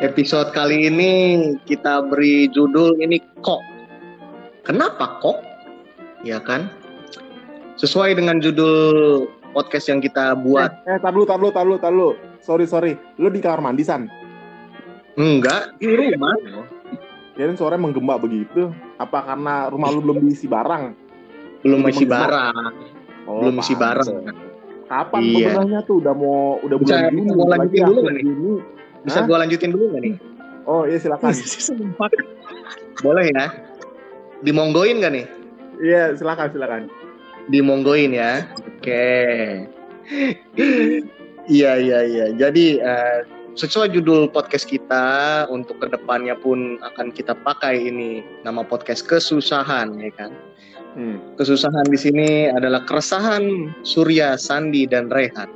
Episode kali ini kita beri judul ini kok. Kenapa kok? Ya kan? Sesuai dengan judul podcast yang kita buat. Eh, eh tar dulu, tar dulu, tar dulu, tar dulu. Sorry, sorry. Lu di kamar mandi, San? Enggak, di rumah. Kirain suaranya menggema begitu. Apa karena rumah lu belum diisi barang? Belum isi barang. Oh, belum isi barang. Kapan Iya. bebenahnya tuh? Udah mau udah bulan Juni. bisa apalagi lanjutin dulu nih? Bisa gua lanjutin dulu nggak nih? Oh iya silakan. Boleh ya? Dimonggoin nggak nih? Iya silakan silakan. Dimonggoin ya. Oke. Iya iya iya. Jadi eh, sesuai judul podcast kita untuk ke depannya pun akan kita pakai ini nama podcast kesusahan ya kan. Hmm. Kesusahan di sini adalah keresahan Surya, Sandi dan Rehan.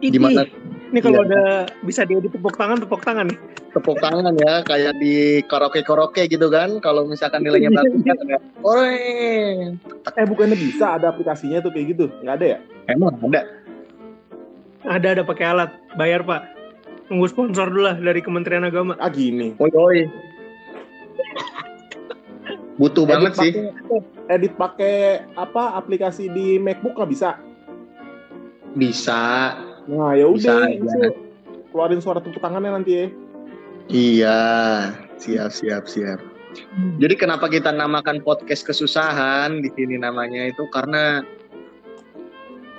Di mana ini kalau Iya. ada bisa dia tepuk tangan, tepuk tangan nih. tepuk tangan ya kayak di karaoke karaoke gitu kan. Kalau misalkan nilainya bagus kan ada ore. Eh bukannya bisa ada aplikasinya tuh kayak gitu? Nggak ada ya? Emang ada. Ada ada pakai alat, bayar pak. Tunggu sponsor dulu lah dari Kementerian Agama. Ah gini. Oi oi. Butuh banget Edit sih. Edit pakai apa aplikasi di MacBook nggak bisa? Bisa. Nah ya udah, itu keluarin suara tepuk tangannya nanti ya. Iya, siap siap siap. Jadi kenapa kita namakan podcast kesusahan di sini namanya itu karena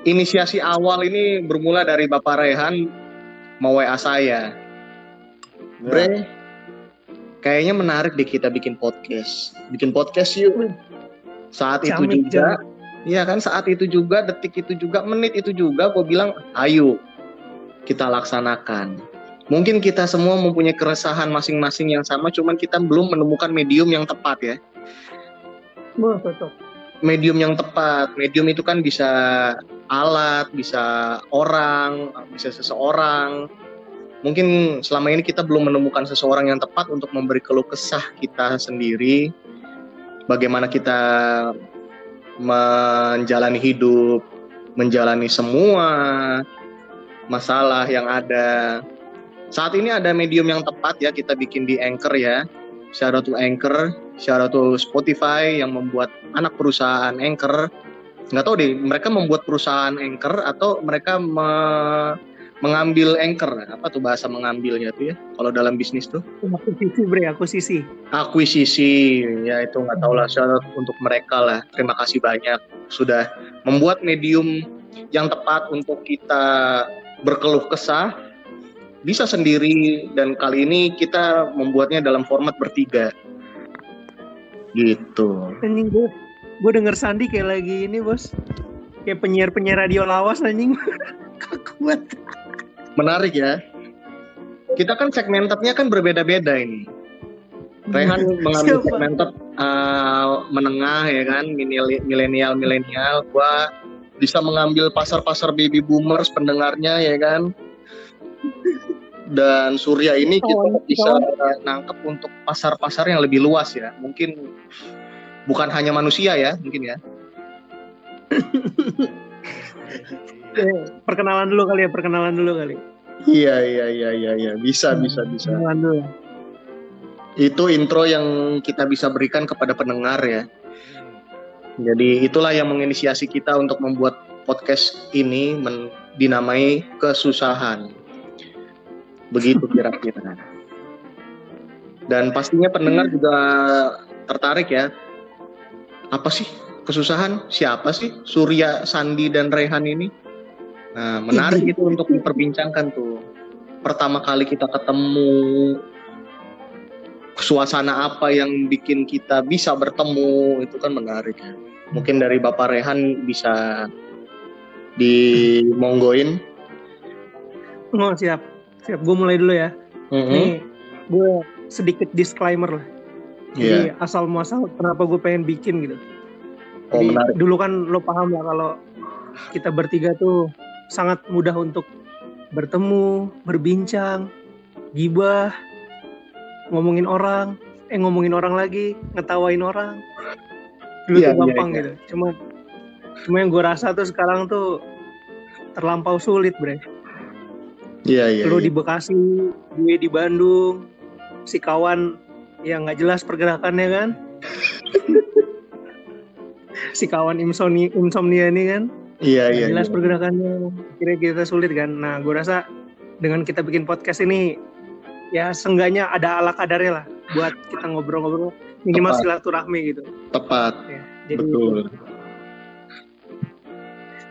inisiasi awal ini bermula dari Bapak Rehan mau WA saya. Ya. Bre, kayaknya menarik deh kita bikin podcast. Bikin podcast yuk. Saat itu Camik, juga, iya kan saat itu juga, detik itu juga, menit itu juga, gue bilang, ayo kita laksanakan. Mungkin kita semua mempunyai keresahan masing-masing yang sama, cuman kita belum menemukan medium yang tepat ya. Medium yang tepat, medium itu kan bisa alat, bisa orang, bisa seseorang. Mungkin selama ini kita belum menemukan seseorang yang tepat untuk memberi keluh kesah kita sendiri. Bagaimana kita menjalani hidup, menjalani semua masalah yang ada. Saat ini ada medium yang tepat ya kita bikin di Anchor ya. Shout out to Anchor, shout out to Spotify yang membuat anak perusahaan Anchor. Nggak tahu deh, mereka membuat perusahaan Anchor atau mereka me- mengambil Anchor. Apa tuh bahasa mengambilnya tuh ya? Kalau dalam bisnis tuh Akuisisi bre, akuisisi. akuisisi ya itu nggak tahu lah untuk mereka lah terima kasih banyak sudah membuat medium yang tepat untuk kita berkeluh kesah bisa sendiri dan kali ini kita membuatnya dalam format bertiga gitu Anjing gue, gue denger Sandi kayak lagi ini bos. Kayak penyiar-penyiar radio lawas anjing. Kuat. Menarik ya. Kita kan segmentednya kan berbeda-beda ini. Rehan mengambil Siapa? segmented uh, menengah ya kan milenial milenial gua bisa mengambil pasar-pasar baby boomers pendengarnya ya kan. Dan Surya ini kita bisa nangkep untuk pasar-pasar yang lebih luas ya. Mungkin bukan hanya manusia ya mungkin ya. Eh, perkenalan dulu kali ya, perkenalan dulu kali. Iya iya iya iya iya bisa bisa bisa dulu. itu intro yang kita bisa berikan kepada pendengar ya. Jadi itulah yang menginisiasi kita untuk membuat podcast ini dinamai kesusahan. Begitu kira-kira. Dan pastinya pendengar juga tertarik ya. Apa sih kesusahan? Siapa sih Surya, Sandi dan Rehan ini? Nah, menarik itu untuk diperbincangkan tuh. Pertama kali kita ketemu, suasana apa yang bikin kita bisa bertemu itu kan menarik ya. Mungkin dari Bapak Rehan bisa dimonggoin. Oh siap, siap. Gue mulai dulu ya. Mhm. Nih, gue sedikit disclaimer lah. Jadi asal muasal kenapa gue pengen bikin gitu. Oh Jadi menarik. dulu kan lo paham lah kalau kita bertiga tuh sangat mudah untuk bertemu, berbincang, gibah, ngomongin orang, eh ngomongin orang lagi, ngetawain orang. Dulu Iya, tuh gampang iya, iya. gitu. Cuma cuma yang gue rasa tuh sekarang tuh terlampau sulit, Bre. Iya iya. lu iya. di Bekasi gue di Bandung si kawan yang nggak jelas pergerakannya kan si kawan insomnia insomnia ini kan Iya iya. jelas iya. pergerakannya kira kita sulit kan nah gue rasa dengan kita bikin podcast ini ya seenggaknya ada ala kadarnya lah buat kita ngobrol-ngobrol minimal Tepat. silaturahmi gitu Tepat. ya. jadi Betul.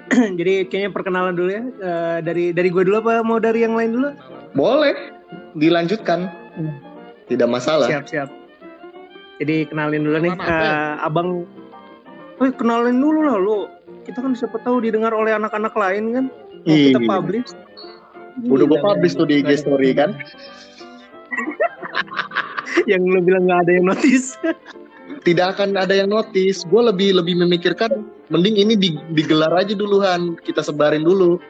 jadi kayaknya perkenalan dulu ya Eh, dari dari gue dulu apa mau dari yang lain dulu Boleh dilanjutkan. Hmm. Tidak masalah. siap siap jadi kenalin dulu nih eh, abang Woi kenalin dulu lah lu kita kan siapa tahu didengar oleh anak-anak lain kan mau kita Iya. publish Udah gue publish tuh di IG story kan. yang lu bilang nggak ada yang notice Tidak akan ada yang notice. Gue lebih lebih memikirkan mending ini di- digelar aja duluan. Kita sebarin dulu.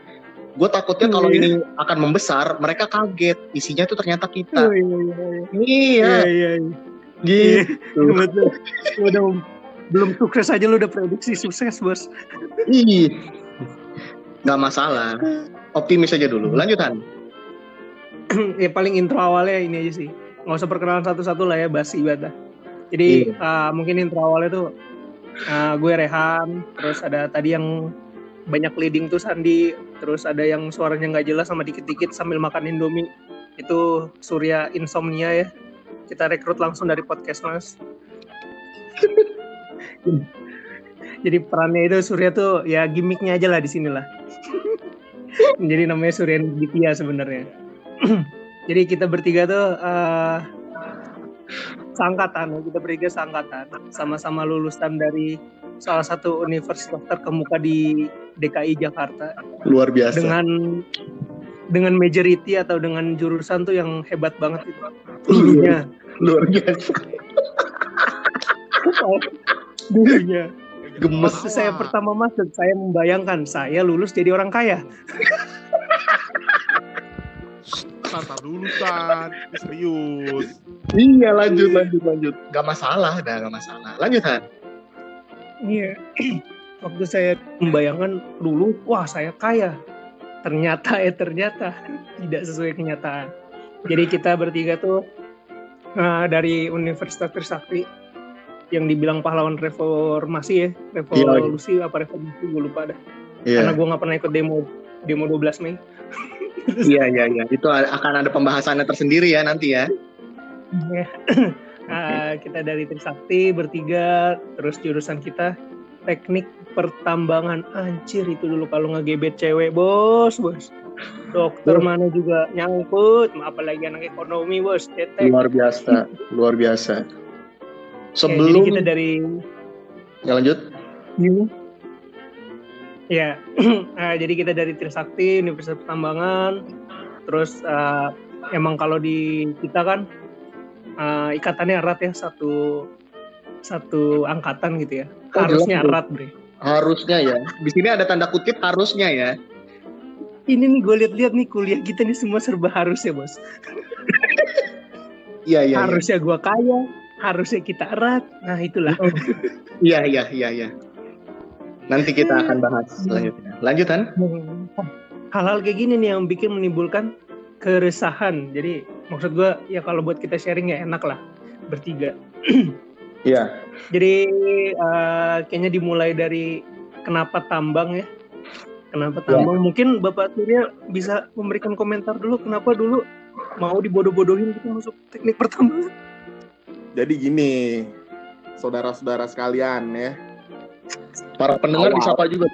Gue takutnya kalau Iya. ini akan membesar, mereka kaget. Isinya tuh ternyata kita. iya, iya, iya. Iya, Iya, iya, iya. gitu. Udah belum sukses aja lu udah prediksi sukses bos Ih, nggak masalah. Optimis aja dulu. Lanjutan. ya paling intro awalnya ini aja sih nggak usah perkenalan satu-satu lah ya basi banget dah. jadi uh, mungkin intro awalnya tuh uh, gue Rehan terus ada tadi yang banyak leading tuh Sandi terus ada yang suaranya nggak jelas sama dikit-dikit sambil makan Indomie itu Surya Insomnia ya kita rekrut langsung dari podcast mas jadi perannya itu Surya tuh ya gimmicknya aja lah di sini lah. Jadi namanya Surya Ditya sebenarnya. Jadi kita bertiga tuh eh seangkatan kita bertiga seangkatan. Sama-sama lulusan dari salah satu universitas terkemuka di DKI Jakarta. Luar biasa. dengan dengan majority atau dengan jurusan tuh yang hebat banget itu. Dulunya Luar biasa. dulunya Gemes. waktu saya pertama masuk saya membayangkan saya lulus jadi orang kaya Santar dulu San, Ini serius. Iya lanjut lanjut lanjut. Gak masalah, dah gak masalah. Lanjut Han. Iya. Waktu saya membayangkan dulu, wah saya kaya. Ternyata eh ternyata tidak sesuai kenyataan. Jadi kita bertiga tuh eh, dari Universitas Trisakti yang dibilang pahlawan reformasi ya, revolusi apa reformasi gue lupa dah. Karena Iya. gue nggak pernah ikut demo demo 12 Mei. Iya iya iya. Itu akan ada pembahasannya tersendiri ya nanti ya. Ya. Eh, kita dari Trisakti bertiga, terus jurusan kita teknik pertambangan anjir itu dulu kalau ngegebet cewek bos bos dokter mana juga nyangkut apalagi anak ekonomi bos cetek Luar biasa, luar biasa. Ya, jadi Sebelum kita dari ya lanjut. ya eh, jadi kita dari Trisakti Universitas Pertambangan terus eh, emang kalau di kita kan eh, ikatannya erat ya satu satu angkatan gitu ya Oh, harusnya jelas erat bre Harusnya ya. Di sini ada tanda kutip harusnya ya. ini nih gue lihat-lihat nih kuliah kita nih semua serba harus ya bos Iya iya. iya. harusnya gue kaya harusnya kita erat. Nah itulah. Iya iya iya iya. Nanti kita akan bahas selanjutnya. Lanjutan? hal-hal kayak gini nih yang bikin menimbulkan keresahan. Jadi maksud gue ya kalau buat kita sharing ya enak lah bertiga. Iya. jadi eh, kayaknya dimulai dari kenapa tambang ya. Kenapa tambang? Mungkin bapak Surya bisa memberikan komentar dulu kenapa dulu mau dibodoh-bodohin gitu masuk teknik pertambangan Jadi gini, saudara-saudara sekalian ya, Para pendengar Awal. disapa juga.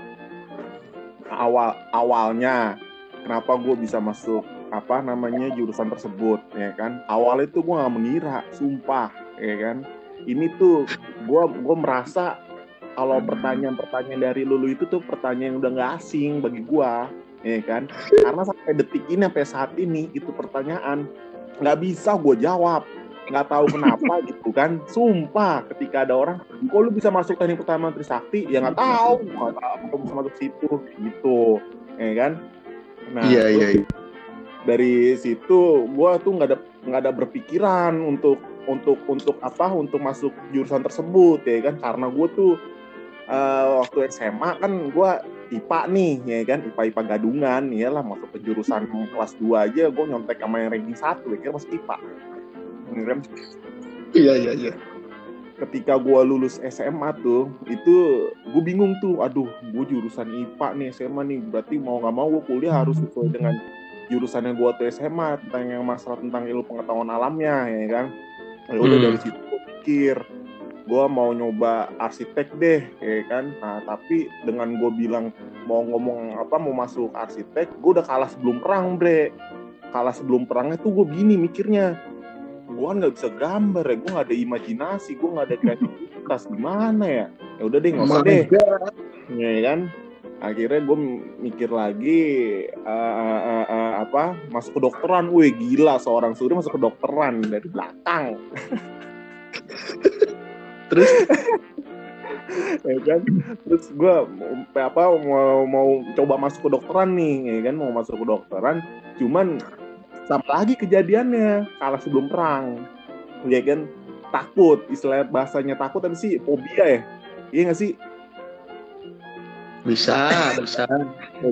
awal awalnya kenapa gue bisa masuk apa namanya jurusan tersebut ya kan? Awalnya tuh gue nggak mengira sumpah ya kan? Ini tuh gue gue merasa kalau pertanyaan-pertanyaan dari lulu itu tuh pertanyaan yang udah nggak asing bagi gue ya kan? Karena sampai detik ini sampai saat ini itu pertanyaan nggak bisa gue jawab nggak tahu kenapa gitu kan. Sumpah ketika ada orang kok lu bisa masuk teknik pertama Trisakti ya nggak tahu nggak tahu bisa masuk situ gitu. Ya kan? Nah Iya iya. iya. dari situ gua tuh nggak ada nggak ada berpikiran untuk untuk untuk apa untuk masuk jurusan tersebut ya kan? Karena gue tuh eh, waktu SMA kan gua IPA nih ya kan? IPA IPA gadungan ya lah masuk ke jurusan kelas 2 aja gue nyontek sama yang ranking satu ya kira masuk IPA Kan? Iya iya iya. ketika gue lulus SMA tuh itu gue bingung tuh aduh gue jurusan IPA nih SMA nih berarti mau nggak mau gue kuliah harus sesuai dengan jurusan yang gue tuh SMA tentang yang masalah tentang ilmu pengetahuan alamnya ya kan ya udah Hmm. dari situ gue pikir gue mau nyoba arsitek deh ya kan nah tapi dengan gue bilang mau ngomong apa mau masuk arsitek gue udah kalah sebelum perang bre kalah sebelum perangnya tuh gue gini mikirnya gue nggak bisa gambar ya gue nggak ada imajinasi gue nggak ada kreativitas. Gimana ya? Ya udah deh nggak usah deh. ya kan? Akhirnya gue mikir lagi eh, eh, eh, eh, apa? Masuk ke dokteran. Wih gila seorang suri masuk ke dokteran dari belakang. Terus? Ya kan? Terus gue apa mau mau coba masuk ke dokteran nih ya kan? Mau masuk ke dokteran cuman sama lagi kejadiannya kalah sebelum perang ya kan takut istilah bahasanya takut tapi sih fobia ya iya nggak sih bisa bisa.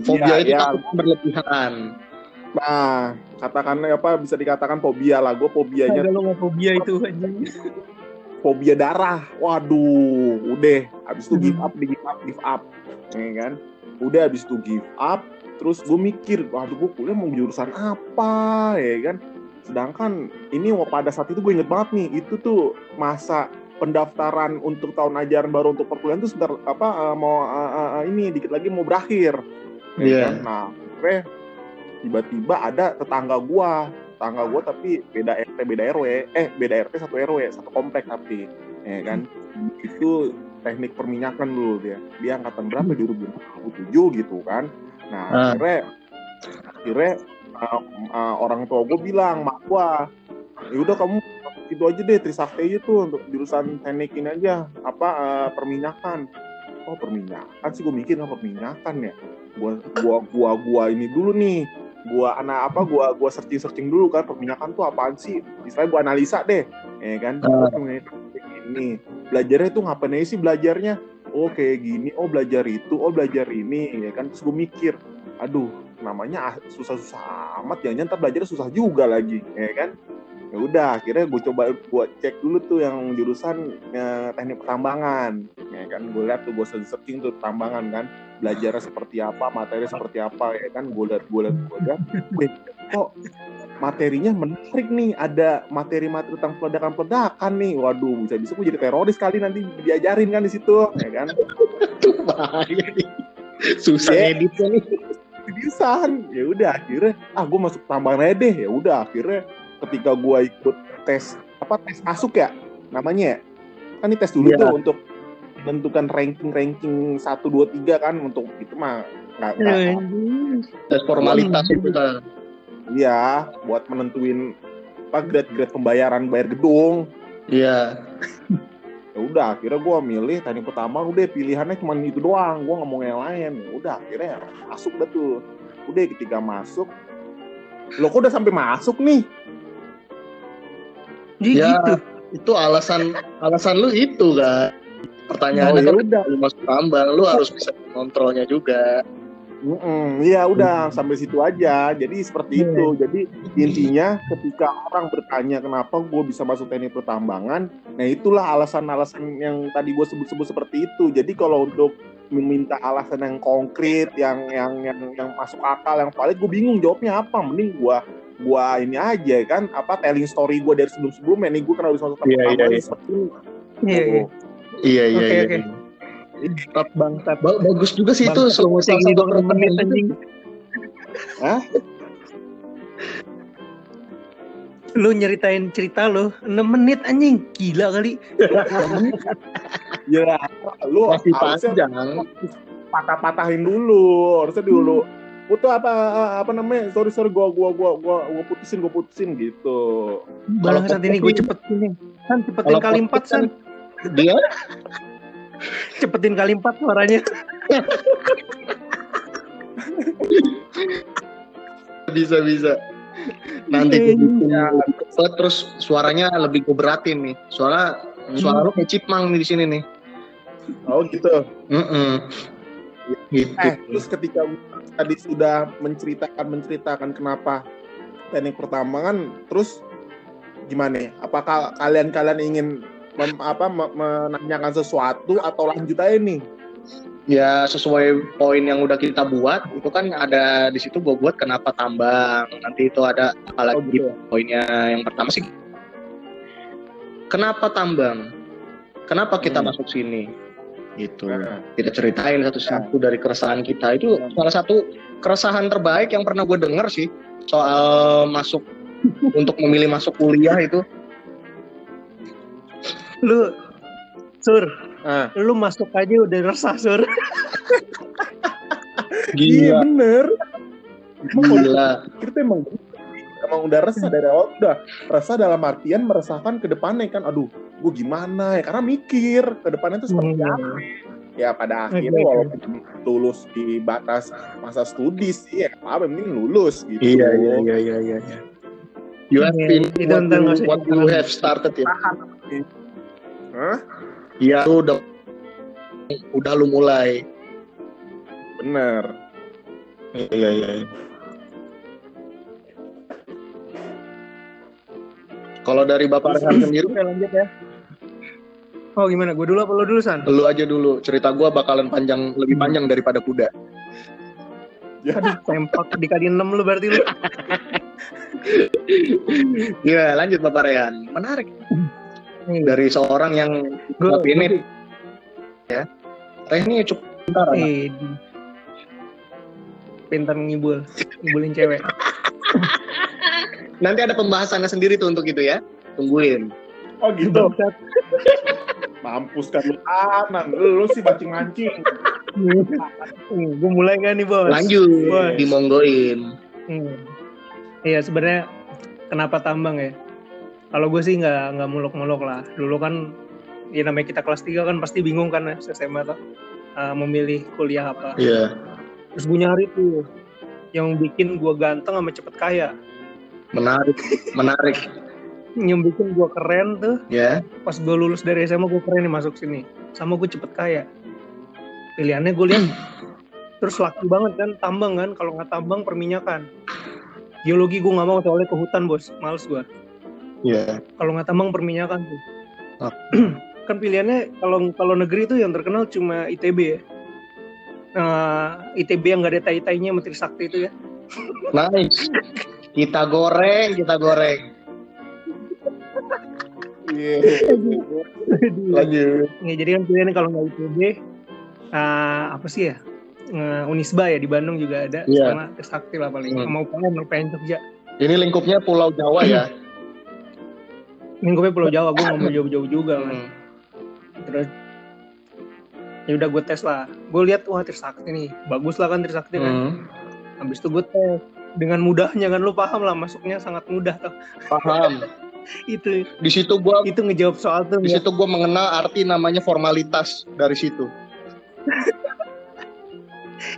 Fobia itu ya, takut berlebihan. Nah, katakannya apa bisa dikatakan fobia lah. Gue fobianya Ada lo fobia itu anjing. fobia darah. Waduh, udah. Abis itu give Hmm. up, di give up, give up, ya kan? Udah abis itu give up. Terus gue mikir, waduh gue kuliah mau jurusan apa, ya kan? Sedangkan ini pada saat itu gue inget banget nih, itu tuh masa pendaftaran untuk tahun ajaran baru untuk perkuliahan tuh sebentar apa eh, mau eh, eh, ini dikit lagi mau berakhir. ya Iya. kan? Nah, akhirnya tiba-tiba ada tetangga gua, tetangga gua tapi beda RT beda RW, eh beda RT satu RW, satu komplek tapi, ya kan? Itu teknik perminyakan dulu dia. Dia angkatan berapa? 2007 gitu kan. Nah, Ah. akhirnya akhirnya uh, uh, orang tua gue bilang, mak gua, ya udah kamu itu aja deh Trisakti aja tuh untuk jurusan teknik ini aja apa uh, perminyakan. Oh perminyakan sih gue mikir apa perminyakan ya? Gua gua gua gua ini dulu nih gua anak apa gua gua searching searching dulu kan perminyakan tuh apaan sih? Misalnya gua analisa deh ya kan? Perminyakan kayak gini belajarnya tuh ngapain aja sih belajarnya? Oh kayak gini oh belajar itu oh belajar ini ya kan? Terus gue mikir aduh namanya ah, susah-susah amat jangan ntar belajarnya susah juga lagi ya kan? Ya udah akhirnya gue coba gue cek dulu tuh yang jurusan eh, teknik pertambangan ya kan? Gue lihat tuh gue searching tuh pertambangan kan belajarnya seperti apa materi seperti apa ya kan? Gue lihat gue lihat gue lihat kok materinya menarik nih ada materi-materi tentang peledakan-peledakan nih waduh bisa bisa gue jadi teroris kali nanti diajarin kan di situ ya kan bahaya nih. Susah Ya. editnya nih. seriusan ya udah akhirnya ah gue masuk tambahan aja deh ya udah akhirnya ketika gue ikut tes apa tes masuk ya namanya ya kan ini tes dulu Iya. tuh untuk menentukan ranking ranking satu dua tiga kan untuk itu mah nggak nggak Anjing. Tes formalitas itu kan. Iya buat menentuin apa grade grade pembayaran bayar gedung Iya. ya udah akhirnya gue milih teknik pertama udah pilihannya cuma itu doang gue nggak mau yang lain ya udah akhirnya masuk dah tuh udah ketika masuk lo kok udah sampai masuk nih Jadi Ya. gitu. Itu alasan alasan lu itu kan. Pertanyaannya Oh, kan udah. lu masuk tambang, lu harus bisa kontrolnya juga. Mm-mm, Iya udah sampai situ aja. Jadi seperti Iya. itu. Jadi intinya ketika orang bertanya kenapa gue bisa masuk teknik pertambangan, nah itulah alasan-alasan yang tadi gue sebut-sebut seperti itu. Jadi kalau untuk meminta alasan yang konkret, yang yang yang yang masuk akal, yang valid, gue bingung jawabnya apa. Mending gue gua ini aja kan apa telling story gue dari sebelum-sebelumnya nih gue kenapa bisa masuk teknik Iya, iya, pertambangan iya. seperti ini. Iya, iya. Iya iya Oke. Bangsat. Ba- Bagus juga sih itu Bangsat, doang salah satu 6 menit anjing. Hah? Lu nyeritain cerita lu 6 menit anjing. Gila kali. Ya, lu Masih panjang. patah-patahin dulu harusnya dulu Putu apa apa namanya sorry sorry gua gua gua gua gua putusin gua putusin gitu Bangsat ini gue cepetin nih. San cepetin Kalau kali 4 podcast San. kan Dia Cepetin kali 4 suaranya. bisa bisa. Nanti cepet, terus suaranya lebih gue beratin nih. Soalnya suara lu kayak cipmang nih di sini nih. oh gitu Mm-mm. gitu Eh, terus ketika tadi sudah menceritakan menceritakan kenapa teknik pertambangan, terus gimana? ya? Apakah kalian-kalian ingin mem- apa me- menanyakan sesuatu atau lanjut aja nih? ya sesuai poin yang udah kita buat itu kan ada di situ gue buat kenapa tambang nanti itu ada apalagi Oh, gitu ya? poinnya. Yang pertama sih kenapa tambang? Kenapa kita Hmm. masuk sini? Gitu. Nah, kita ceritain satu-satu dari keresahan kita. Itu salah satu keresahan terbaik yang pernah gue denger sih soal masuk untuk memilih masuk kuliah itu Lu Sur, ah, lu masuk aja udah resah Sur. iya bener. gila Kita emang emang udah resah dari awal udah resah dalam artian meresahkan ke depannya kan. Aduh, gue gimana ya? Karena mikir ke depannya itu seperti Hmm. apa. Ya pada Oke, akhirnya oke. walaupun lulus di batas masa studi sih ya apa penting lulus gitu. iya iya iya iya iya iya. you have Iya, been itu what you, what you have started ya Hah? Iya, lu udah udah lu mulai. Bener. Iya iya. Kalau dari Bapak Rehan sendiri, Oke lanjut ya. Oh gimana? Gue dulu apa lu dulu San? lu aja dulu. Cerita gua bakalan panjang lebih panjang daripada kuda. Aduh, tempak dikali 6 lu berarti lu. Iya, lanjut Bapak Rehan. Menarik Nih, dari seorang yang Gue ini ya. Rehan ini cukup pintar. Eh, di- pintar ngibul, ngibulin cewek. Nanti ada pembahasannya sendiri tuh untuk itu ya. Tungguin. Oh gitu. Mampus kan lu kanan. Lu sih mancing-mancing. gue mulai kan nih bos. Lanjut, Bos. dimonggoin. Hmm. Iya sebenarnya kenapa tambang ya? Kalau gue sih nggak nggak muluk-muluk lah. Dulu kan ya namanya kita kelas 3 kan pasti bingung kan ya SMA tuh uh, memilih kuliah apa. Iya. Terus gue nyari tuh yang bikin gue ganteng sama cepet kaya. Menarik, menarik. Yang bikin gue keren tuh Ya. pas gue lulus dari SMA gue keren nih masuk sini. Sama gue cepet kaya. Pilihannya gue lihat terus laku banget kan tambang kan kalau nggak tambang perminyakan. Geologi gue nggak mau soalnya ke hutan bos, males gue. Iya. kalau nggak tambang perminyakan tuh Ah. kan pilihannya kalau kalau negeri itu yang terkenal cuma ITB ya nah, ITB yang nggak ada tai-tainya Menteri Sakti itu ya Nice. Kita goreng, kita goreng. Iya. Lanjut. ya, jadi kan pilihannya kalau nggak ITB ah, apa sih ya Eh, Unisba ya di Bandung juga ada Iya. sama Trisakti lah paling Hmm. mau pengen mau pengen Jogja Ini lingkupnya Pulau Jawa ya. Lingkupnya Pulau Jawa gue nggak mau jauh-jauh juga kan Hmm. terus ya udah gue tes lah gue lihat wah Trisakti nih bagus lah kan Trisakti kan Hmm. habis itu gue tes dengan mudahnya kan lu paham lah masuknya sangat mudah tuh Paham. itu Di situ gua itu ngejawab soal tuh di ya. situ gua mengenal arti namanya formalitas dari situ.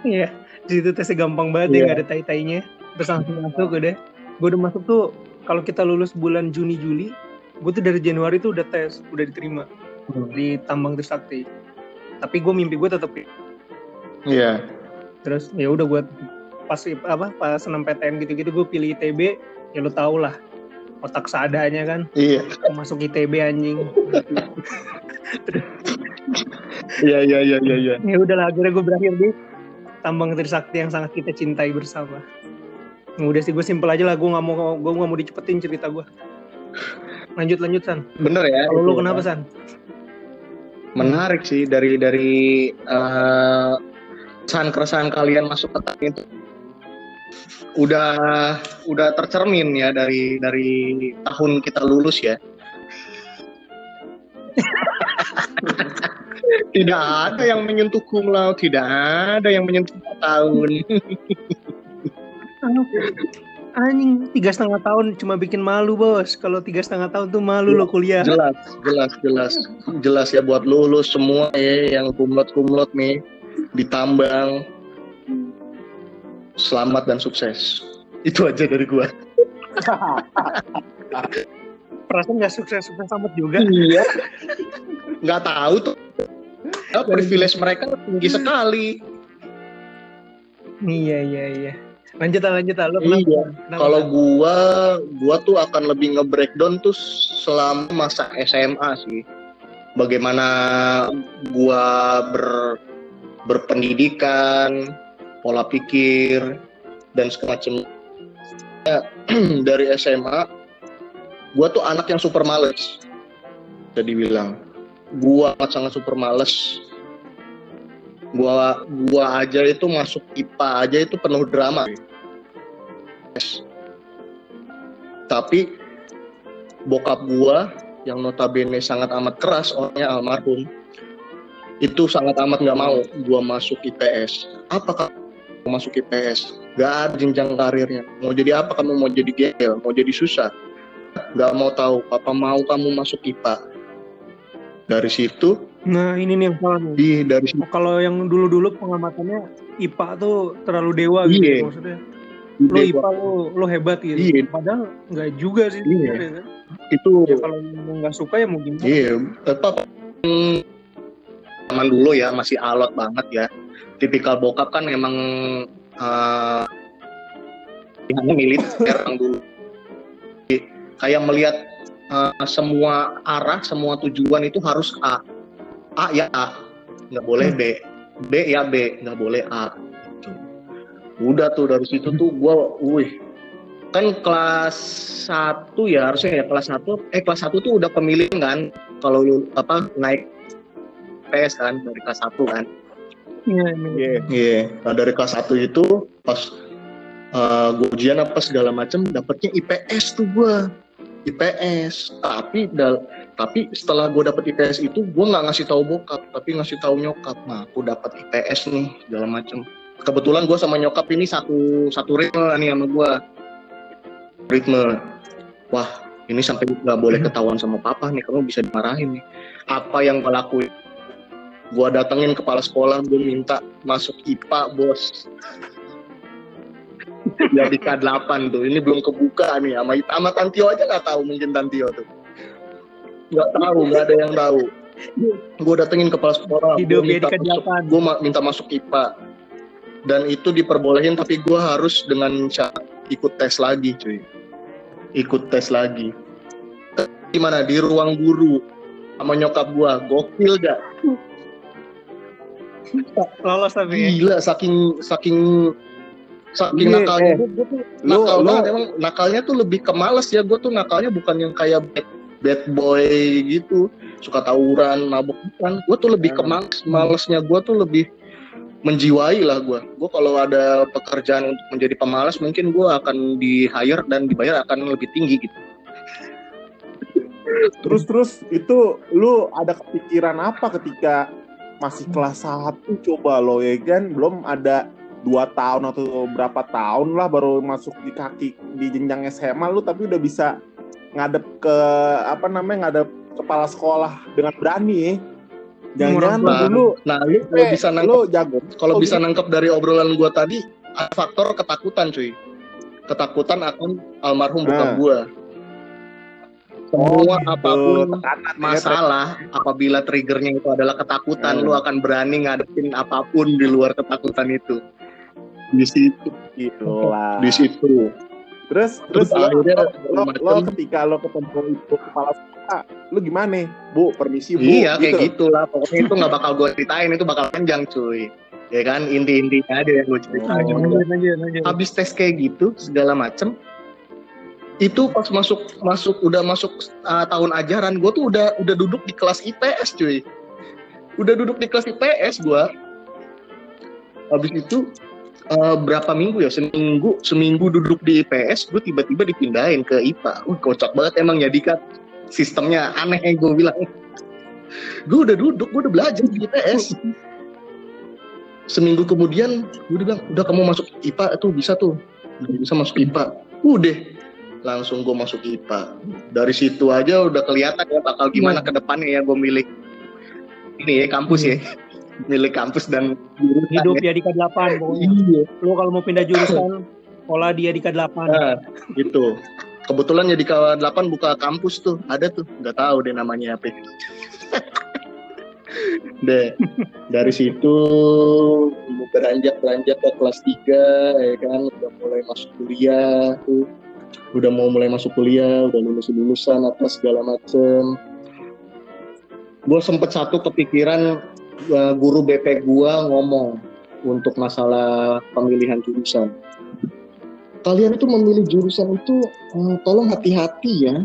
Iya, di situ tesnya gampang banget Iya. ya, nggak ada tai-tainya. Terus langsung masuk udah. Gue udah masuk tuh, kalau kita lulus bulan Juni Juli, gue tuh dari Januari tuh udah tes, udah diterima di Tambang Trisakti. Tapi gue mimpi gue tetap Iya. terus ya udah gue pas apa pas senam PTN gitu-gitu gue pilih ITB ya lo tau lah otak seadanya kan Iya. masuk ITB anjing Iya iya iya iya iya. ya udahlah akhirnya gue berakhir di tambang Trisakti yang sangat kita cintai bersama Ya udah sih gue simpel aja lah gue nggak mau gue nggak mau dicepetin cerita gue lanjut lanjut san Bener ya. kalau lu ya. kenapa san Menarik sih dari dari eh, keresahan-keresahan kalian masuk ke tadi itu udah udah tercermin ya dari dari tahun kita lulus ya. tidak ada yang menyentuh cum laude, tidak ada yang menyentuh tahun. anjing tiga setengah tahun cuma bikin malu bos kalau tiga setengah tahun tuh malu lo kuliah jelas, jelas, jelas, jelas ya buat lulus semua ya yang kumlot kumlot nih ditambang. Selamat dan sukses. Itu aja dari gua. perasaan nggak sukses sukses amat juga Iya. Nggak tahu tuh. Privilege mereka tinggi sekali. Iya iya iya. Lanjut lanjut. Lu Iya. Kalau gua, gua tuh akan lebih nge-breakdown tuh selama masa SMA sih. Bagaimana gua ber berpendidikan, pola pikir dan segala macam. Ya, dari SMA, gua tuh anak yang super males. Jadi bilang, gua sangat super males. Gua gua aja itu masuk IPA aja itu penuh drama. tapi bokap gua yang notabene sangat amat keras orangnya almarhum itu sangat amat nggak mau gua masuk IPS apa kamu masuk IPS gak ada jenjang karirnya. Mau jadi apa kamu? Mau jadi gel mau jadi susah? Nggak mau tahu. Papa mau kamu masuk IPA dari situ Nah ini nih yang salah nih. di dari situ Kalau yang dulu-dulu pengamatannya IPA tuh terlalu dewa gitu Iya. maksudnya. Lo IPA lo lo hebat gitu. Iya. Padahal nggak juga sih. Iya. sebenarnya, kan? itu Ya kalau nggak suka ya mau gimana? Iya, tetap zaman dulu ya masih alot banget ya. Tipikal bokap kan emang eh uh, militer yang dulu. Kayak melihat eh, semua arah, semua tujuan itu harus A. A ya A, nggak boleh B. B ya B, nggak boleh A. Gitu. Udah tuh dari situ tuh gue, wih, kan kelas 1 ya harusnya ya kelas 1 eh kelas 1 tuh udah pemilihan kan kalau lu apa naik PS kan dari kelas 1 kan Iya. iya. iya nah, dari kelas 1 itu pas uh, gue ujian apa segala macem dapetnya IPS tuh gue IPS tapi dal tapi setelah gue dapet IPS itu gue nggak ngasih tahu bokap tapi ngasih tahu nyokap. Nah aku dapet IPS nih segala macem. Kebetulan gue sama nyokap ini satu satu ritme nih sama gue ritme wah ini sampai nggak boleh ketahuan sama papa nih kamu bisa dimarahin nih. Apa yang gue lakuin? Gue datengin kepala sekolah gue minta masuk IPA bos. Jadi K8 tuh ini belum kebuka nih sama sama Tantio aja nggak tahu mungkin Tantio tuh nggak tahu nggak ada yang tahu gue datengin kepala sekolah Hidup gue minta, jadi masuk, K8. gue minta masuk IPA dan itu diperbolehin tapi gue harus dengan syarat ikut tes lagi cuy ikut tes lagi gimana di ruang guru sama nyokap gue gokil gak Lolos tapi ya. gila saking saking saking Iya, nakalnya eh. Lu- nakal lu- banget emang nakalnya tuh lebih ke males ya gue tuh nakalnya bukan yang kayak bad, boy gitu suka tawuran mabuk bukan gue tuh lebih ke Hmm. males malesnya gue tuh lebih menjiwai lah gue gue kalau ada pekerjaan untuk menjadi pemalas mungkin gue akan di hire dan dibayar akan lebih tinggi gitu. Terus terus itu lu ada kepikiran apa ketika masih kelas 1 coba lo ya kan? Belum ada dua tahun atau berapa tahun lah baru masuk di kaki di jenjang SMA lu tapi udah bisa ngadep ke apa namanya ngadep kepala sekolah dengan berani ya. Lu Nah, dulu nah lu kalau eh, bisa lu nangkep jago. kalau Oh, bisa gitu. nangkep dari obrolan gue tadi ada faktor ketakutan cuy ketakutan akan almarhum bokap Ah. gue semua Oh, gitu. apa pun Tekanan ya, masalah apabila triggernya itu adalah ketakutan Hmm. lu akan berani ngadepin apa pun di luar ketakutan itu di situ gitu di situ Terus terus terus lo, akhirnya lo, lo macam ketika lo ketemu itu kepala sekolah, lu gimana? Bu, permisi bu. iya kayak gitulah pokoknya itu nggak bakal gue ceritain itu bakal panjang cuy ya kan inti-intinya ada yang gue ceritain Oh. Lanjut lanjut lanjut. habis tes kayak gitu segala macem itu pas masuk masuk udah masuk uh, tahun ajaran gue tuh udah udah duduk di kelas IPS cuy udah duduk di kelas IPS gue habis itu uh, berapa minggu ya? Seminggu seminggu duduk di IPS gue tiba-tiba dipindahin ke IPA Wah, kocak banget emang ya Dika. Sistemnya aneh gue bilang. Gue udah duduk gue udah belajar di IPS seminggu kemudian gue udah bilang udah kamu masuk IPA tuh bisa tuh. Bisa masuk IPA udah langsung gue masuk IPA dari situ aja udah kelihatan ya bakal gimana ke depannya ya gue milik ini ya kampus ya milik kampus dan jurusan Hidup ya. ya di K8 pokoknya. Iya. Lu kalau mau pindah jurusan sekolah dia di K8. Nah, gitu. Kebetulan ya di K8 buka kampus tuh, ada tuh, nggak tahu deh namanya apa. deh dari situ beranjak beranjak ke kelas 3 ya kan udah mulai masuk kuliah tuh udah mau mulai masuk kuliah udah lulus lulusan apa segala macem gue sempet satu kepikiran uh, guru BP gue ngomong untuk masalah pemilihan jurusan kalian itu memilih jurusan itu uh, tolong hati-hati ya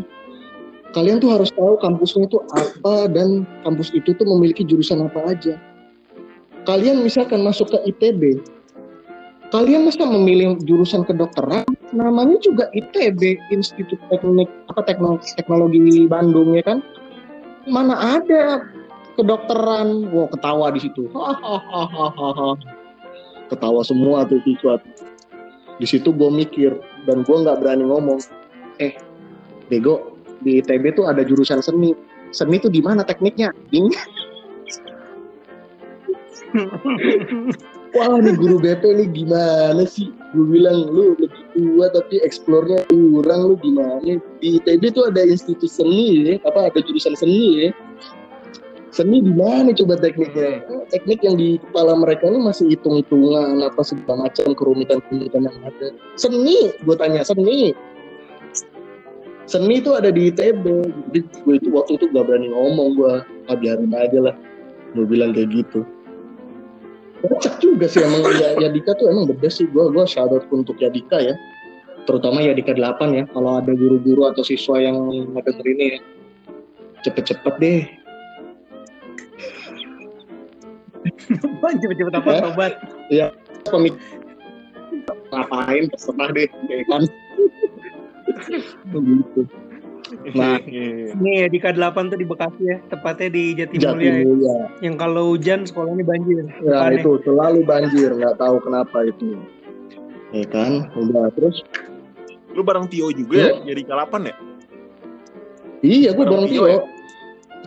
kalian tuh harus tahu kampusnya itu apa dan kampus itu tuh memiliki jurusan apa aja. Kalian misalkan masuk ke ITB, kalian masa memilih jurusan kedokteran, namanya juga ITB, Institut Teknik apa teknologi, teknologi Bandung ya kan? Mana ada kedokteran, wah ketawa di situ, ketawa semua tuh siswa. Di situ gue mikir dan gue nggak berani ngomong, eh bego di ITB tuh ada jurusan seni. Seni tuh di mana tekniknya? Ini. Wah nih guru BP nih gimana sih? Gue bilang lu lebih tua tapi eksplornya kurang lu gimana? Di ITB tuh ada institut seni ya, apa ada jurusan seni ya. Seni di mana coba tekniknya? Teknik yang di kepala mereka ini masih hitung-hitungan apa segala macam kerumitan-kerumitan yang ada. Seni, gue tanya seni. Seni itu ada di ITB jadi gue itu waktu itu gak berani ngomong gue ah biarin aja lah. Gue bilang kayak gitu. Kocak juga sih emang. Ya, Yadika tuh emang beda sih. Gue gue shout out untuk Yadika ya. Terutama Yadika 8 ya. Kalau ada guru-guru atau siswa yang denger ini ya. Cepet-cepet deh cepet-cepet apa eh? sobat ya pemik ngapain terserah deh ya kan begitu. Nah, ini di K8 tuh di Bekasi ya, tepatnya di Jatimulya. Jatimulya. Ya. Yang kalau hujan sekolahnya banjir. Ya itu selalu banjir, nggak tahu kenapa itu. Ya kan, udah terus. Lu bareng Tio juga ya, jadi K8 ya? Iya, gue bareng Tio. Ya?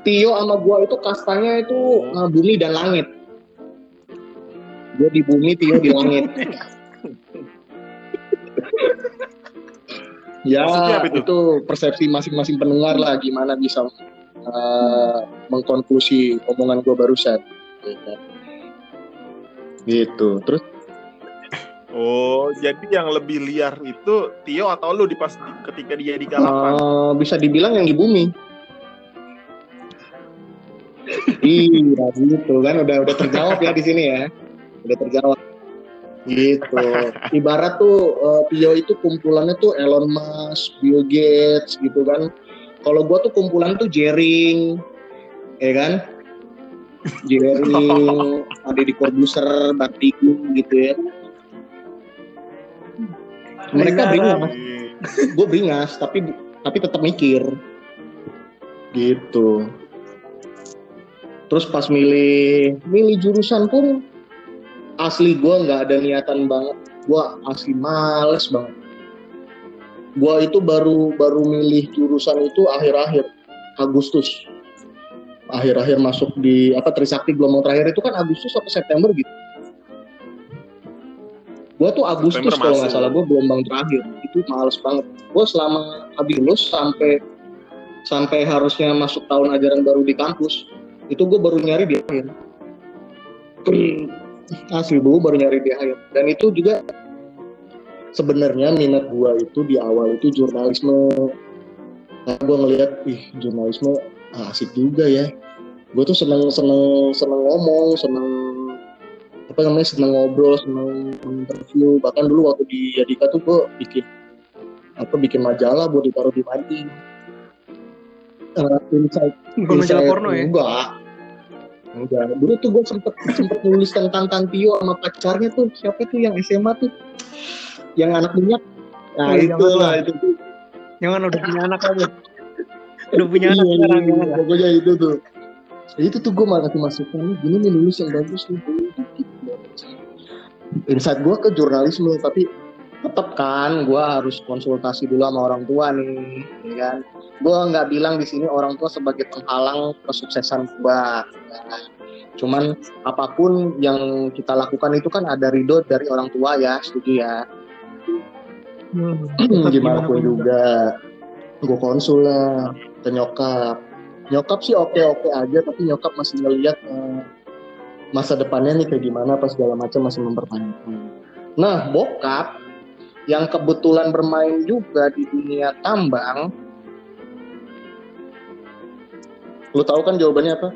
Tio sama gua itu kastanya itu oh. bumi dan langit. Gue di bumi, Tio di langit. Ya itu? itu persepsi masing-masing pendengar lah gimana bisa uh, mengkonklusi omongan gue barusan. Gitu. Terus? Oh, jadi yang lebih liar itu Tio atau lu di pas ketika dia di kalapan? Uh, bisa dibilang yang di bumi. iya, gitu kan udah udah terjawab ya di sini ya. Udah terjawab. Gitu. Ibarat tuh uh, Tio itu kumpulannya tuh Elon Musk, Bill Gates gitu kan. Kalau gua tuh kumpulan tuh Jering ya kan? Jering ada di Corbuser, Batiku gitu ya. Mereka beringas. gue beringas tapi tapi tetap mikir. Gitu. Terus pas milih milih jurusan pun asli gue nggak ada niatan banget. Gue asli males banget. Gue itu baru baru milih jurusan itu akhir-akhir Agustus. Akhir-akhir masuk di apa Trisakti gelombang terakhir itu kan Agustus atau September gitu. Gue tuh Agustus kalau nggak salah gue gelombang terakhir. Itu males banget. Gue selama habis lulus sampai sampai harusnya masuk tahun ajaran baru di kampus itu gue baru nyari di akhir asli bu baru nyari di akhir dan itu juga sebenarnya minat gua itu di awal itu jurnalisme. Nah, gua ngelihat ih jurnalisme ah, asik juga ya. Gue tuh seneng seneng seneng ngomong seneng apa namanya seneng ngobrol seneng interview. Bahkan dulu waktu di Yadika tuh gue bikin apa bikin majalah buat ditaruh di mading uh, insight, insight porno ya? enggak Enggak, dulu tuh gue sempet sempet nulis tentang Tantio sama pacarnya tuh. Siapa tuh yang SMA tuh? Yang anak minyak? Nah oh, itu lah itu tuh. Jangan udah punya anak aja. Udah punya anak iya, sekarang iya, iya. pokoknya itu tuh. Itu tuh gue malah masukan gini nih nulis yang bagus nih. Insight gue ke jurnalisme tapi tetap kan gue harus konsultasi dulu sama orang tua nih ya kan? Gue nggak bilang di sini orang tua sebagai penghalang kesuksesan gue ya. cuman apa pun yang kita lakukan itu kan ada ridho dari orang tua ya setuju ya? Hmm, gimana pun juga. gue konsul lah ke nyokap. Nyokap sih oke oke aja tapi nyokap masih ngeliat uh, masa depannya nih kayak gimana apa segala macam masih mempertanyakan. Nah bokap yang kebetulan bermain juga di dunia tambang lu tahu kan jawabannya apa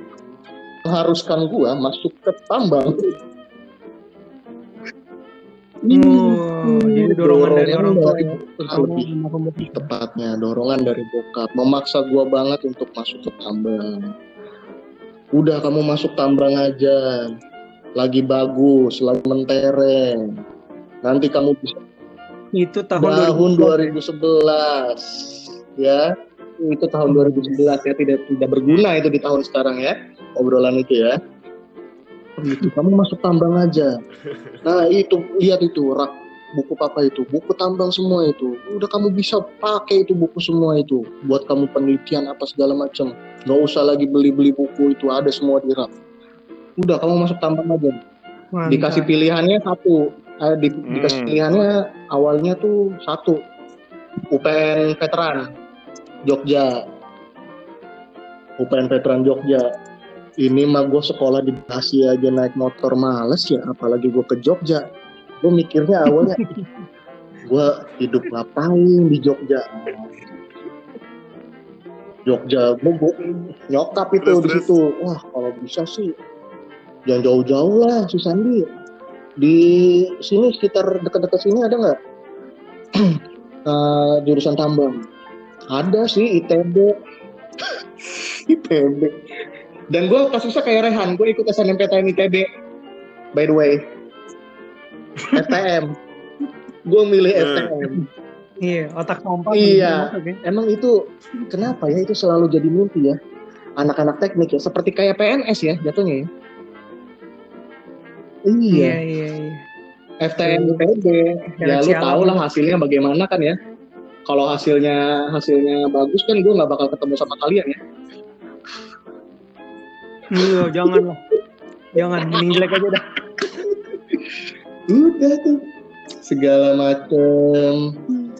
mengharuskan gua masuk ke tambang Oh, jadi dorongan, dari orang tua dari, lebih tepatnya dorongan dari bokap memaksa gua banget untuk masuk ke tambang. Udah kamu masuk tambang aja, lagi bagus, lagi mentereng. Nanti kamu bisa. Itu tahun, tahun 2011, ya. Itu tahun 2011 ya, tidak tidak berguna itu di tahun sekarang ya obrolan itu ya. Itu kamu masuk tambang aja. Nah itu lihat itu rak buku apa itu buku tambang semua itu. Udah kamu bisa pakai itu buku semua itu buat kamu penelitian apa segala macam. Nggak usah lagi beli-beli buku itu ada semua di rak. Udah kamu masuk tambang aja. Mantap. dikasih pilihannya satu eh, di, hmm. dikasih pilihannya awalnya tuh satu UPN veteran Jogja. UPN veteran Jogja. Ini mah gue sekolah di Bekasi aja naik motor males ya apalagi gue ke Jogja. Gue mikirnya awalnya gue hidup ngapain di Jogja? Jogja gue, nyokap itu di situ. Wah kalau bisa sih jangan jauh-jauh lah si Sandi di sini sekitar dekat-dekat sini ada nggak uh, jurusan tambang ada sih ITB ITB dan gue kasusnya kayak Rehan, gue ikut SNMPTN ITB. By the way. FTM. gue milih hmm. FTM. Iya, otak kompak. Iya. Emang itu kenapa ya itu selalu jadi mimpi ya? Anak-anak teknik ya, seperti kayak PNS ya jatuhnya ya. Iya. Iya, iya, iya. FTM ITB. Ya lu tau lah hasilnya bagaimana kan ya. Kalau hasilnya hasilnya bagus kan gue nggak bakal ketemu sama kalian ya. Iya, jangan lah. Jangan, mending jelek aja dah. Udah tuh. Segala macem.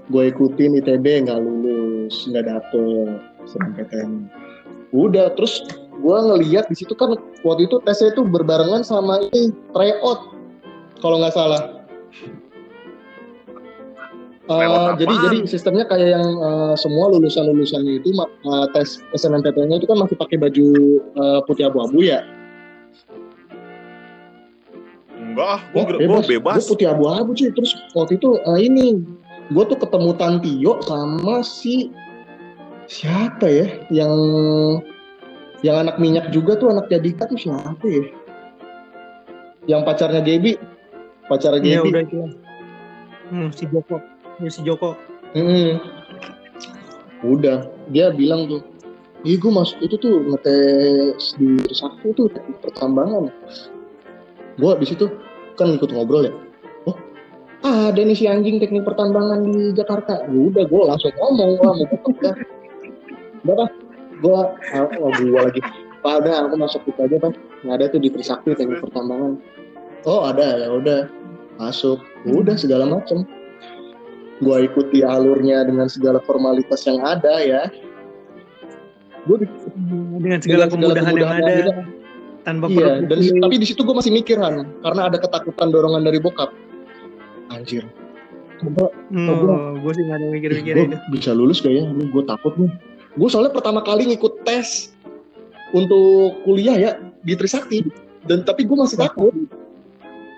Gue ikutin ITB nggak lulus, nggak dapet SNMPTN. Udah, terus gue ngeliat di situ kan waktu itu tesnya itu berbarengan sama ini tryout kalau nggak salah Uh, jadi jadi sistemnya kayak yang uh, semua lulusan lulusannya itu uh, tes SNMPTN-nya itu kan masih pakai baju uh, putih abu-abu ya? Enggak, gue oh, bebas. bebas. Gue putih abu-abu sih. Terus waktu itu uh, ini gue tuh ketemu Tantio sama si siapa ya yang yang anak minyak juga tuh anak Jadika tuh siapa ya? Yang pacarnya Gebi, pacarnya Gebi. Iya udah itu. Hmm, si Joko ya si Joko hmm. udah dia bilang tuh Iya gue masuk itu tuh ngetes di Trisakti tuh pertambangan. Gue di situ kan ikut ngobrol ya. Oh ada nih si anjing teknik pertambangan di Jakarta. Udah gue langsung ngomong lah mau ya. Gue oh, gue lagi. Pak udah aku masuk itu aja pak. Nggak ada tuh di Trisakti teknik pertambangan. Oh ada ya udah masuk. Udah segala macem gue ikuti alurnya dengan segala formalitas yang ada ya gue dengan segala, dengan kemudahan, kemudahan yang ada juga. tanpa iya, dan tapi di situ gue masih mikir Han karena ada ketakutan dorongan dari bokap anjir coba hmm, gue sih gak ada mikir-mikir itu bisa lulus gak ya ini gue takut nih gue soalnya pertama kali ngikut tes untuk kuliah ya di Trisakti. Dan tapi gue masih takut.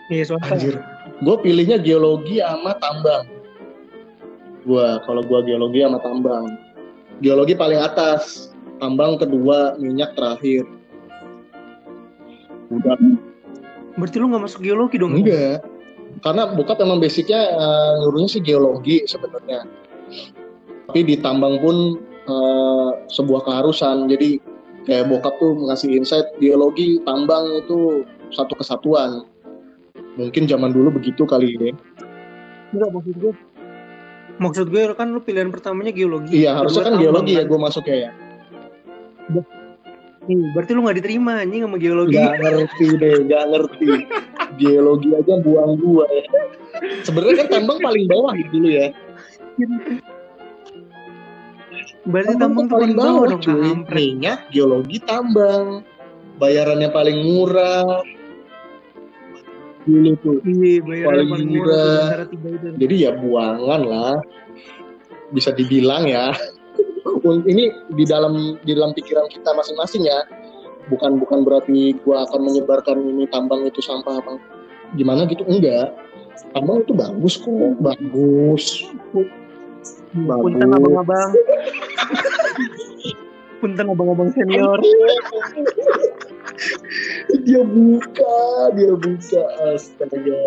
Iya soalnya anjir. Gue pilihnya geologi sama tambang. Gua kalau gua geologi sama tambang. Geologi paling atas. Tambang kedua minyak terakhir. Udah. Berarti lu nggak masuk geologi dong enggak. Karena bukan memang basicnya uh, nyuruhnya sih geologi sebenarnya. Tapi di tambang pun uh, sebuah keharusan jadi kayak bokap tuh ngasih insight geologi tambang itu satu kesatuan mungkin zaman dulu begitu kali ini enggak maksud gue maksud gue kan lu pilihan pertamanya geologi iya harusnya kan geologi ya kan? gue masuk ya berarti lu gak diterima anjing sama geologi. Gak ngerti deh, gak ngerti. geologi aja buang gua ya. Sebenarnya kan tambang paling bawah dulu ya. Berarti Tambang tambang tuh paling bawah bawah dong. cuy. Minyak, geologi, tambang. Bayarannya paling murah. Dulu tuh. Iya, bayaran Paling paling murah murah. Jadi ya buangan lah. Bisa dibilang ya. Ini di dalam di dalam pikiran kita masing-masing ya. Bukan bukan berarti gua akan menyebarkan ini tambang itu sampah apa gimana gitu enggak. Tambang itu bagus kok, bagus. Punten Bagus. abang-abang. Punten abang-abang senior. dia buka, dia buka astaga.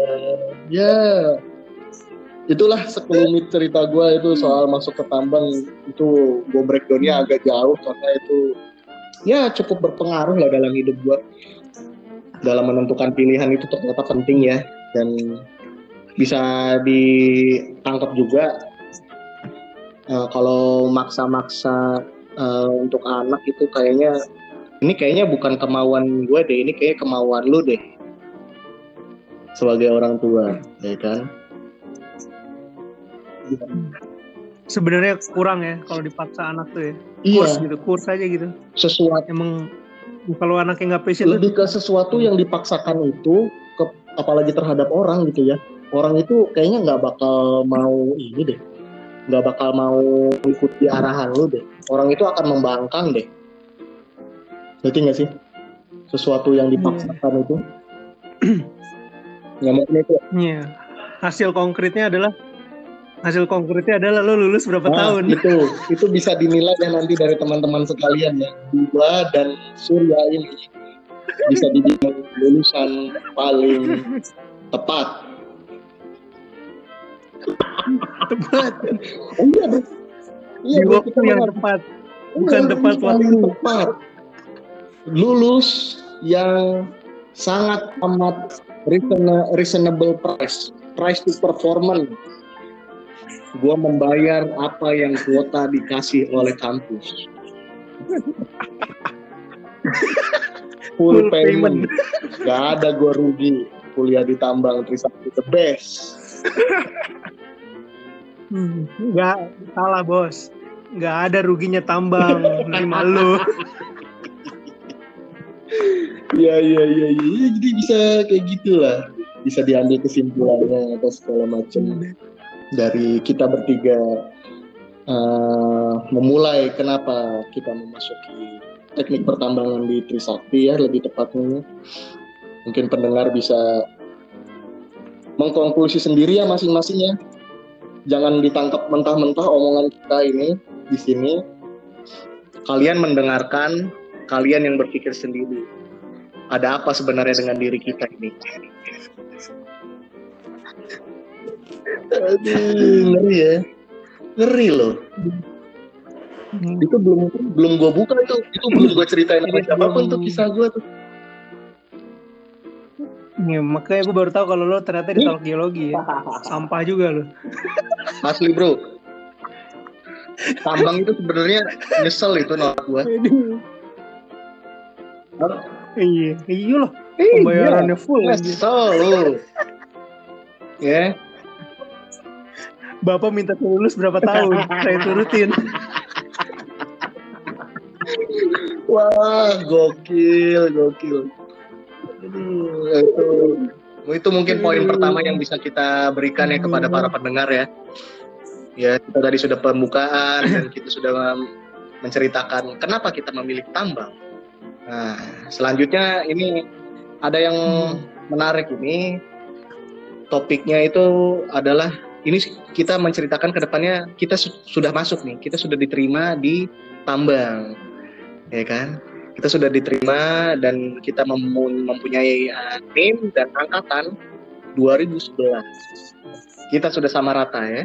Ya. Itulah sekelumit cerita gue itu soal masuk ke tambang itu gue breakdownnya agak jauh karena itu ya cukup berpengaruh lah dalam hidup gue dalam menentukan pilihan itu ternyata penting ya dan bisa ditangkap juga Eh, kalau maksa-maksa eh, untuk anak itu kayaknya ini kayaknya bukan kemauan gue deh, ini kayak kemauan lu deh sebagai orang tua, ya kan? Sebenarnya kurang ya kalau dipaksa anak tuh ya. Iya, Kurs gitu, kurs aja gitu. sesuatu Emang kalau anaknya nggak passion lebih ke sesuatu yang dipaksakan itu, ke, apalagi terhadap orang gitu ya. Orang itu kayaknya nggak bakal mau ini deh, nggak bakal mau ikuti arahan lu deh. Orang itu akan membangkang deh. Ngerti nggak sih? Sesuatu yang dipaksakan itu. Nggak mungkin itu Iya. Hasil konkretnya adalah hasil konkretnya adalah lo lulus berapa Nah, tahun. itu itu bisa dinilai ya nanti dari teman-teman sekalian ya gua dan Surya ini bisa dibilang lulusan paling tepat Tepat. Oh, iya iya Di bro waktu kita yang memang- tepat. Iya, bukan lulus tepat paling waktu. tepat lulus yang sangat amat reasona- reasonable price price to performance gua membayar apa yang kuota dikasih oleh kampus full, Full payment. Gak ada gua rugi kuliah di tambang Trisakti the best. Hmm, Nggak salah bos. Nggak ada ruginya tambang. Nerima lo. Iya iya iya iya Ya, jadi bisa kayak gitulah. Bisa diambil kesimpulannya atau segala macam dari kita bertiga eh, memulai kenapa kita memasuki teknik pertambangan di Trisakti ya lebih tepatnya. Mungkin pendengar bisa mengkonklusi sendiri ya masing-masing ya. Jangan ditangkap mentah-mentah omongan kita ini di sini. Kalian mendengarkan, kalian yang berpikir sendiri. Ada apa sebenarnya dengan diri kita ini? Aduh, ngeri ya. Ngeri loh. Hmm. Itu belum belum gua buka itu. Itu belum gua ceritain sama siapa pun tuh kisah gua tuh. Ya, makanya gue baru tahu kalau lo ternyata ditolak geologi ya. Sampah juga lo. Asli bro. Tambang itu sebenarnya nyesel itu nolak gua. Iya, iya loh. Iya, Pembayarannya full nyesel lu. Ya, Bapak minta lulus berapa tahun? saya turutin. wah gokil, gokil. Itu itu mungkin poin pertama yang bisa kita berikan ya kepada para pendengar ya. Ya, kita tadi sudah pembukaan dan kita sudah menceritakan kenapa kita memilih tambang. Nah, selanjutnya ini ada yang menarik ini topiknya itu adalah ini kita menceritakan ke depannya kita su- sudah masuk nih, kita sudah diterima di tambang. Ya kan? Kita sudah diterima dan kita mem- mempunyai uh, dan angkatan 2011. Kita sudah sama rata ya.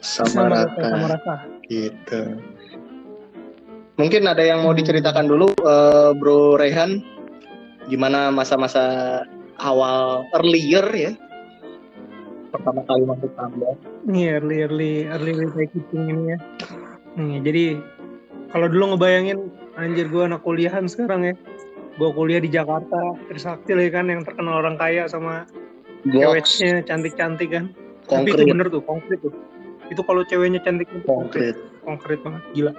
Sama, rata. Sama rata. Gitu. Mungkin ada yang mau diceritakan dulu, eh, Bro Rehan, gimana masa-masa awal earlier ya, pertama kali masuk tambang. Ini early early early early ini ya. Nih, jadi kalau dulu ngebayangin anjir gue anak kuliahan sekarang ya. Gue kuliah di Jakarta, Trisakti lah ya kan yang terkenal orang kaya sama ceweknya cantik-cantik kan. Tapi itu bener tuh, konkret tuh. itu kalau ceweknya cantik itu Konkret. konkret banget gila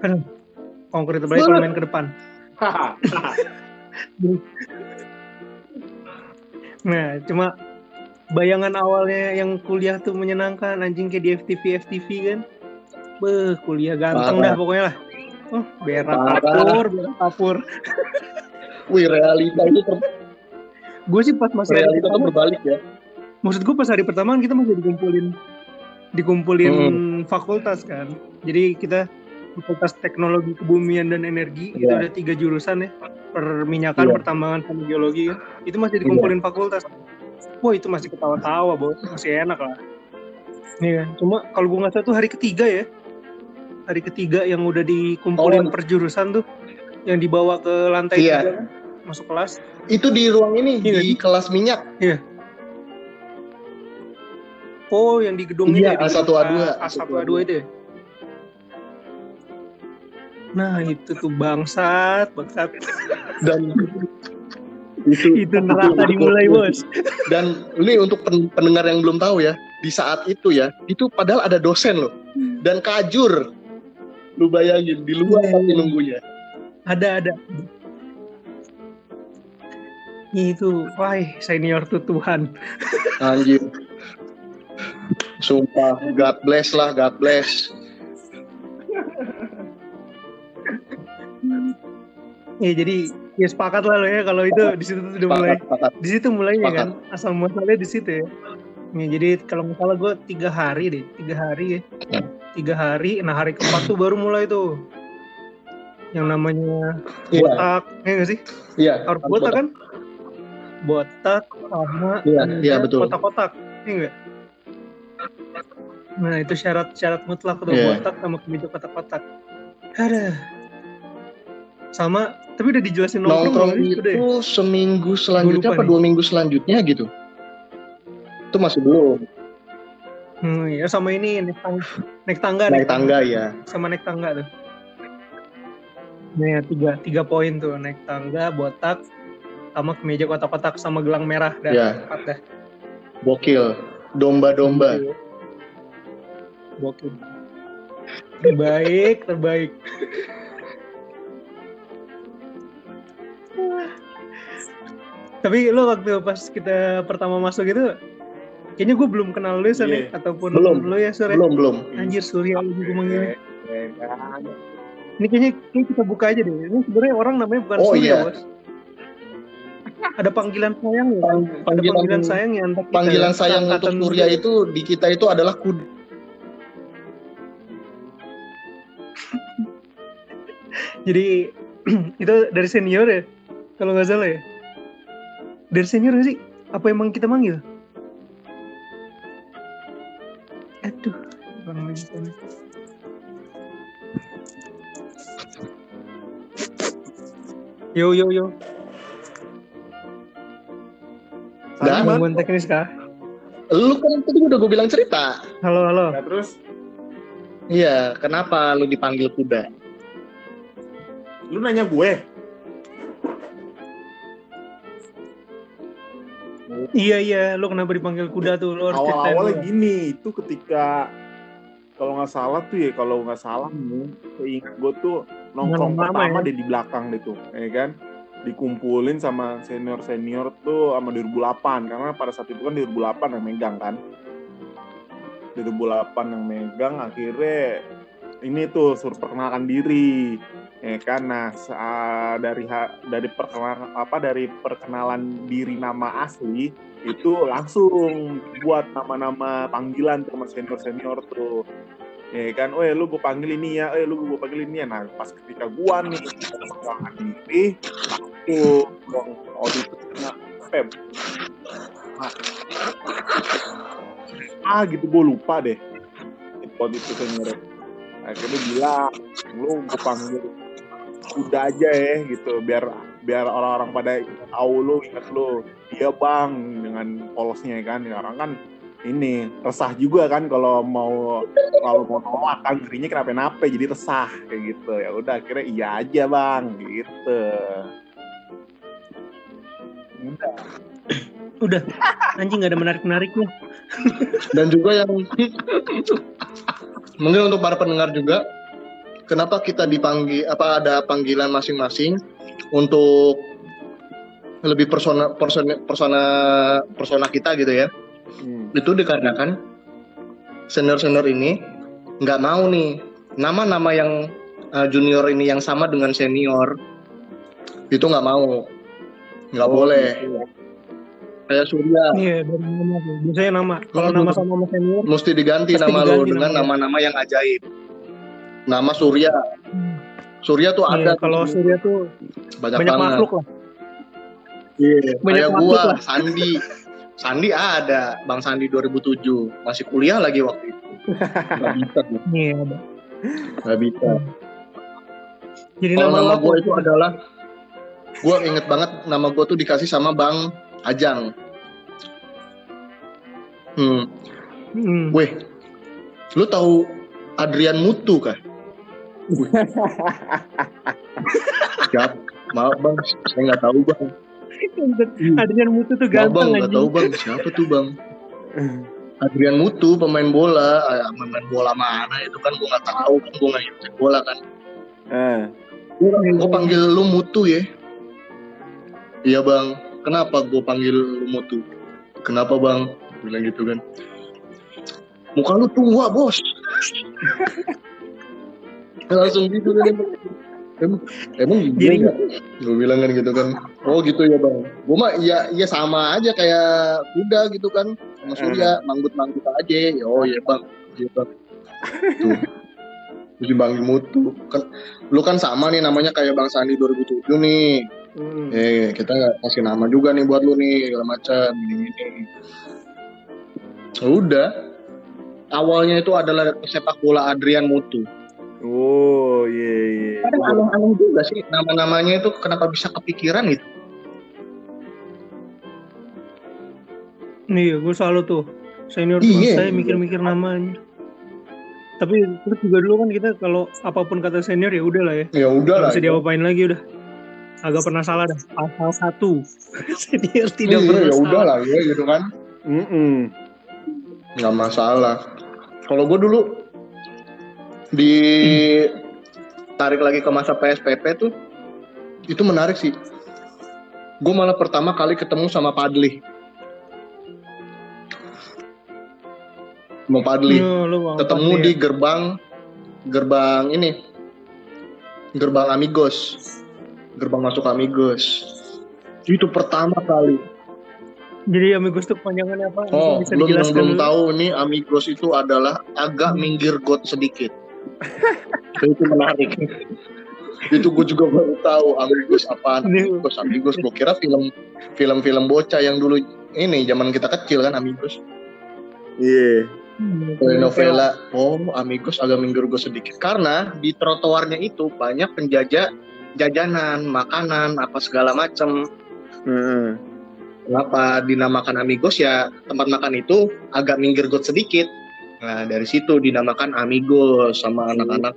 kan konkret apalagi kalau main ke depan nah cuma bayangan awalnya yang kuliah tuh menyenangkan anjing kayak di FTV FTV kan beh kuliah ganteng Parah. dah pokoknya lah. Oh berak kapur berak kapur. Wih, realita itu ter- gue sih pas masih realita pertama berbalik ya. maksud gue pas hari pertama kan kita masih dikumpulin dikumpulin fakultas kan. Jadi kita fakultas teknologi kebumian dan energi itu Iya. ada tiga jurusan ya. Perminyakan Iya. pertambangan sama geologi kan. Itu masih dikumpulin fakultas. Wah itu masih ketawa-tawa bos. Masih enak lah. Iya kan? Cuma kalau gue nggak salah tuh hari ketiga ya hari ketiga yang udah dikumpulin Oh. per jurusan tuh yang dibawa ke lantai Iya. tiga masuk kelas Itu di ruang ini Iya, di kelas minyak. Oh, yang di gedung Iya, ini ya, di A1, gedung A2. A- A1 A2 itu ya? Nah, itu tuh bangsat, bangsat. dan itu Itu neraka dimulai, Bos. dan ini untuk pen- pendengar yang belum tahu ya di saat itu ya itu padahal ada dosen loh dan kajur lu bayangin di luar Iya. tapi nunggunya Ada, ada. Itu, wah, senior tuh Tuhan. anjir sumpah God bless lah God bless Ya, jadi ya sepakat lah lo ya kalau itu di situ tuh udah mulai. Di situ mulainya Sepakat. kan, asal muasalnya di situ ya. Ya, jadi kalau salah gue tiga hari deh, tiga hari ya. Tiga hari, nah hari keempat tuh baru mulai tuh. Yang namanya iya botak, ya nggak sih? iya harus botak kan botak sama Iya, ada iya, betul. kotak-kotak iya enggak nah itu syarat-syarat mutlak tuh Iya. botak sama kemeja kotak-kotak ada sama tapi udah dijelasin nongkrong, nongkrong itu udah ya? seminggu selanjutnya apa nih. dua minggu selanjutnya gitu itu masih belum Hmm, ya sama ini naik tangga naik tangga naik tangga ya sama naik tangga tuh Nah, tiga, tiga poin tuh naik tangga, botak, sama kemeja kotak-kotak sama gelang merah dan Iya. empat dah. gokil domba-domba Gokil. Terbaik, terbaik. Tapi lo waktu pas kita pertama masuk itu, kayaknya gue belum kenal lu Sur, ya, Iya. ataupun Belum. lu ya Sur. ya. belum belum Anjir Surya lu manggilnya. Eh, kan. Ini kayaknya, kayaknya kita buka aja deh. Ini sebenarnya orang namanya bukan Oh, Surya iya. bos. Ada panggilan sayang ya. Pang- Ada panggilan sayang ya antar kita. panggilan ya. sayang untuk Surya itu di kita itu adalah kud Jadi itu dari senior ya? Kalau nggak salah ya? Dari senior nggak sih? Apa emang kita manggil? Lagi sana. Yo yo yo, Sama. gangguan teknis kah? lu kan tadi udah gue bilang cerita Halo halo. Nah, terus iya kenapa lu dipanggil kuda lu nanya gue Iya iya, lo kenapa dipanggil kuda tuh? Lo harus awal-awalnya dulu. gini itu ketika kalau nggak salah tuh ya kalau nggak salah nih seingat gue tuh nongkrong pertama ya. deh di belakang deh tuh ya kan? Dikumpulin sama senior senior tuh sama 2008 karena pada saat itu kan 2008 yang megang kan? 2008 yang megang akhirnya ini tuh suruh perkenalkan diri ya kan nah dari dari perkenalan apa dari perkenalan diri nama asli itu langsung buat nama-nama panggilan sama senior senior tuh ya kan, oh lu gue panggil ini ya, eh lu gue panggil ini ya. Nah pas ketika gua nih perkenalkan diri, langsung dong auditornya Feb. Nah, ah gitu gue lupa deh. Auditor senior. Akhirnya bilang, lu gue panggil udah aja ya gitu. Biar biar orang-orang pada tahu lu ingat lu. Iya bang dengan polosnya kan. Orang kan ini resah juga kan kalau mau kalau mau nolak. Kan dirinya kenapa-napa jadi resah kayak gitu. Ya udah akhirnya iya aja bang gitu. Udah. Udah, anjing gak ada menarik-menariknya. Dan juga yang mungkin untuk para pendengar juga, kenapa kita dipanggil apa ada panggilan masing-masing untuk lebih persona persona persona persona kita gitu ya. Hmm. Itu dikarenakan senior senior ini nggak mau nih nama-nama yang uh, junior ini yang sama dengan senior itu nggak mau nggak Oh, boleh gitu. kayak Surya Iya, dari nama. Biasanya nama. Kalau nama sama sama senior, mesti diganti nama lo diganti dengan namanya. nama-nama yang ajaib nama Surya. Surya tuh iya, ada kalau tuh, Surya tuh banyak, banyak banget makhluk lah. Iya, banyak kayak gua lah. Sandi Sandi ada Bang Sandi 2007 masih kuliah lagi waktu itu nggak bisa gua. Iya, nggak bisa Jadi Kalau nama, nama gue apa? itu adalah gue inget banget nama gue tuh dikasih sama Bang Ajang. Hmm, Hmm. weh, lu tahu Adrian Mutu kah? Siap, maaf bang, saya nggak tahu bang. Adrian Mutu tuh Maaf bang, ganteng nggak tahu bang. Siapa tuh bang? Adrian Mutu, pemain bola, Ah, pemain bola mana itu kan gue nggak tahu, kan gue nggak ngikutin bola kan. Eh, Gue panggil lu Mutu ya. Iya bang, kenapa gue panggil lu Mutu? Kenapa bang? Bilang gitu kan. Muka lu tua bos. Langsung gitu kan. Emang, emang gitu Jadi- nggak? Gue bilang kan gitu kan. Oh gitu ya bang. Gue mah iya iya sama aja kayak kuda gitu kan. Sama Surya, manggut-manggut aja. Oh iya bang. Iya bang. Tuh. Dipanggil Mutu. Kan, lu kan sama nih namanya kayak Bang Sandi 2007 nih. hmm. Eh, kita kasih nama juga nih buat lu nih, segala macam ini ini. Udah. Awalnya itu adalah sepak bola Adrian Mutu. Oh, iya iya. Kadang aneh-aneh juga sih nama-namanya itu kenapa bisa kepikiran gitu. Iya, gue selalu tuh. Senior Iya. tuh saya mikir-mikir namanya. Tapi terus juga dulu kan kita kalau apa pun kata senior ya udah lah ya. Ya udah Gak lah. bisa diapa-apain lagi udah. Agak pernah salah dah. Pasal satu. senior tidak Iya, pernah ya udah lah ya gitu kan. Mm-mm. nggak masalah. Kalau gue dulu di tarik lagi ke masa PSPP tuh itu menarik sih. Gue malah pertama kali ketemu sama Padli. Sama Padli. Iya, ketemu di ya. gerbang gerbang ini. Gerbang Amigos. Gerbang masuk Amigos. Itu pertama kali. Jadi amigos tuh kepanjangannya apa? Oh, bisa belum belum dulu? tahu nih Amigos itu adalah agak minggir got sedikit. Itu menarik. itu gue juga baru tahu Amigos apaan. Ini- Amigos, Amigos. Gue kira film film-film bocah yang dulu ini zaman kita kecil kan Amigos. Iya. Hmm, Telenovela. Oh, Amigos agak minggir got sedikit. Karena di trotoarnya itu banyak penjajah jajanan, makanan, apa segala macam. Heeh. Kenapa dinamakan Amigos ya tempat makan itu agak minggir got sedikit. Nah dari situ dinamakan Amigos sama anak-anak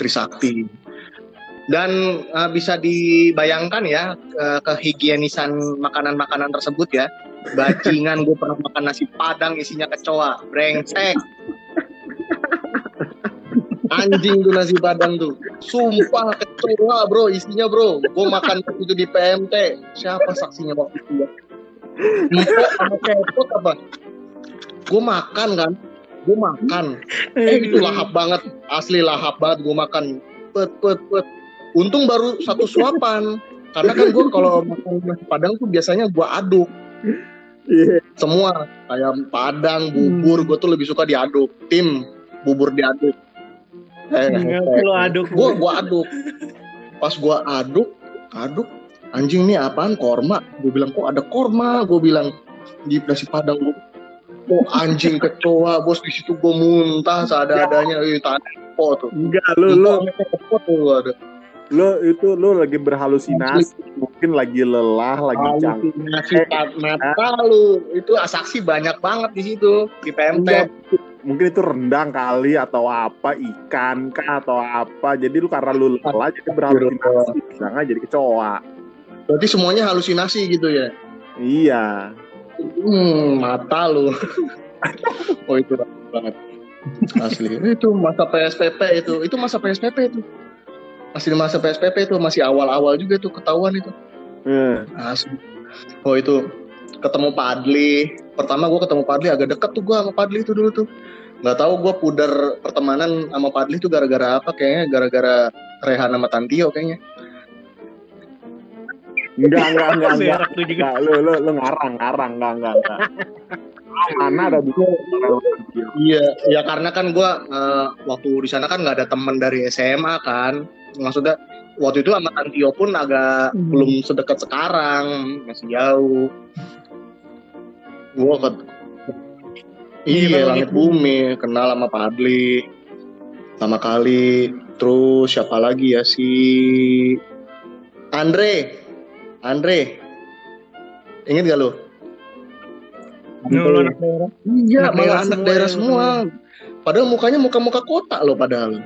Trisakti. Dan eh, bisa dibayangkan ya eh, kehigienisan makanan-makanan tersebut ya. Bajingan gue pernah makan nasi padang isinya kecoa, brengsek. Anjing tuh nasi padang tuh. Sumpah kecoa bro isinya bro. Gue makan itu di PMT. Siapa saksinya waktu itu ya? Empok sama kepot apa? Gue makan kan. Gue makan. Eh itu lahap banget. Asli lahap banget gue makan. Pet pet pet. Untung baru satu suapan. Karena kan gue kalau makan nasi padang tuh biasanya gue aduk Iya. semua ayam padang bubur gue tuh lebih suka diaduk tim bubur diaduk eh, Enggak, lu aduk. gue gue aduk pas gue aduk aduk anjing nih apaan korma gue bilang kok ada korma gue bilang di nasi padang gue oh anjing kecoa bos di situ gue muntah seadanya eh tadi po tuh. Enggak, lu lu. Tuh gua ada. Lu itu lu lagi berhalusinasi, mungkin lagi lelah, lagi capek. halusinasi mata lu. Itu saksi banyak banget di situ di PMT Enggak, mungkin itu rendang kali atau apa ikan kah atau apa. Jadi lu karena lu lelah jadi berhalusinasi. Jangan jadi kecoa. Berarti semuanya halusinasi gitu ya? Iya Hmm, mata lu. oh itu banget. Asli. Itu masa PSPP itu. Itu masa PSPP itu. Masih masa PSPP itu. Masih awal-awal juga tuh ketahuan itu. Eh, asli. Oh itu. Ketemu Padli pertama gue ketemu Padli agak deket tuh gue sama Padli itu dulu tuh. Nggak tahu gue pudar pertemanan sama Padli tuh gara-gara apa kayaknya? Gara-gara Rehan sama Tantio kayaknya enggak enggak enggak enggak Berak tuh juga. enggak lu lu lu ngarang ngarang enggak enggak enggak mana ada bisa Iya, ya karena kan gua eh, waktu di sana kan nggak ada teman dari SMA kan. Maksudnya waktu itu sama Tantio pun agak Hmm. belum sedekat sekarang, masih jauh. Gua ke Iya, Iya, langit langit bumi, kenal sama Padli. Sama kali. Terus siapa lagi ya si Andre. Andre. Ingat gak lu? Lu lu anak daerah. Iya, Anak malah daerah anak semua daerah ya, semua. Padahal mukanya muka-muka kota loh padahal.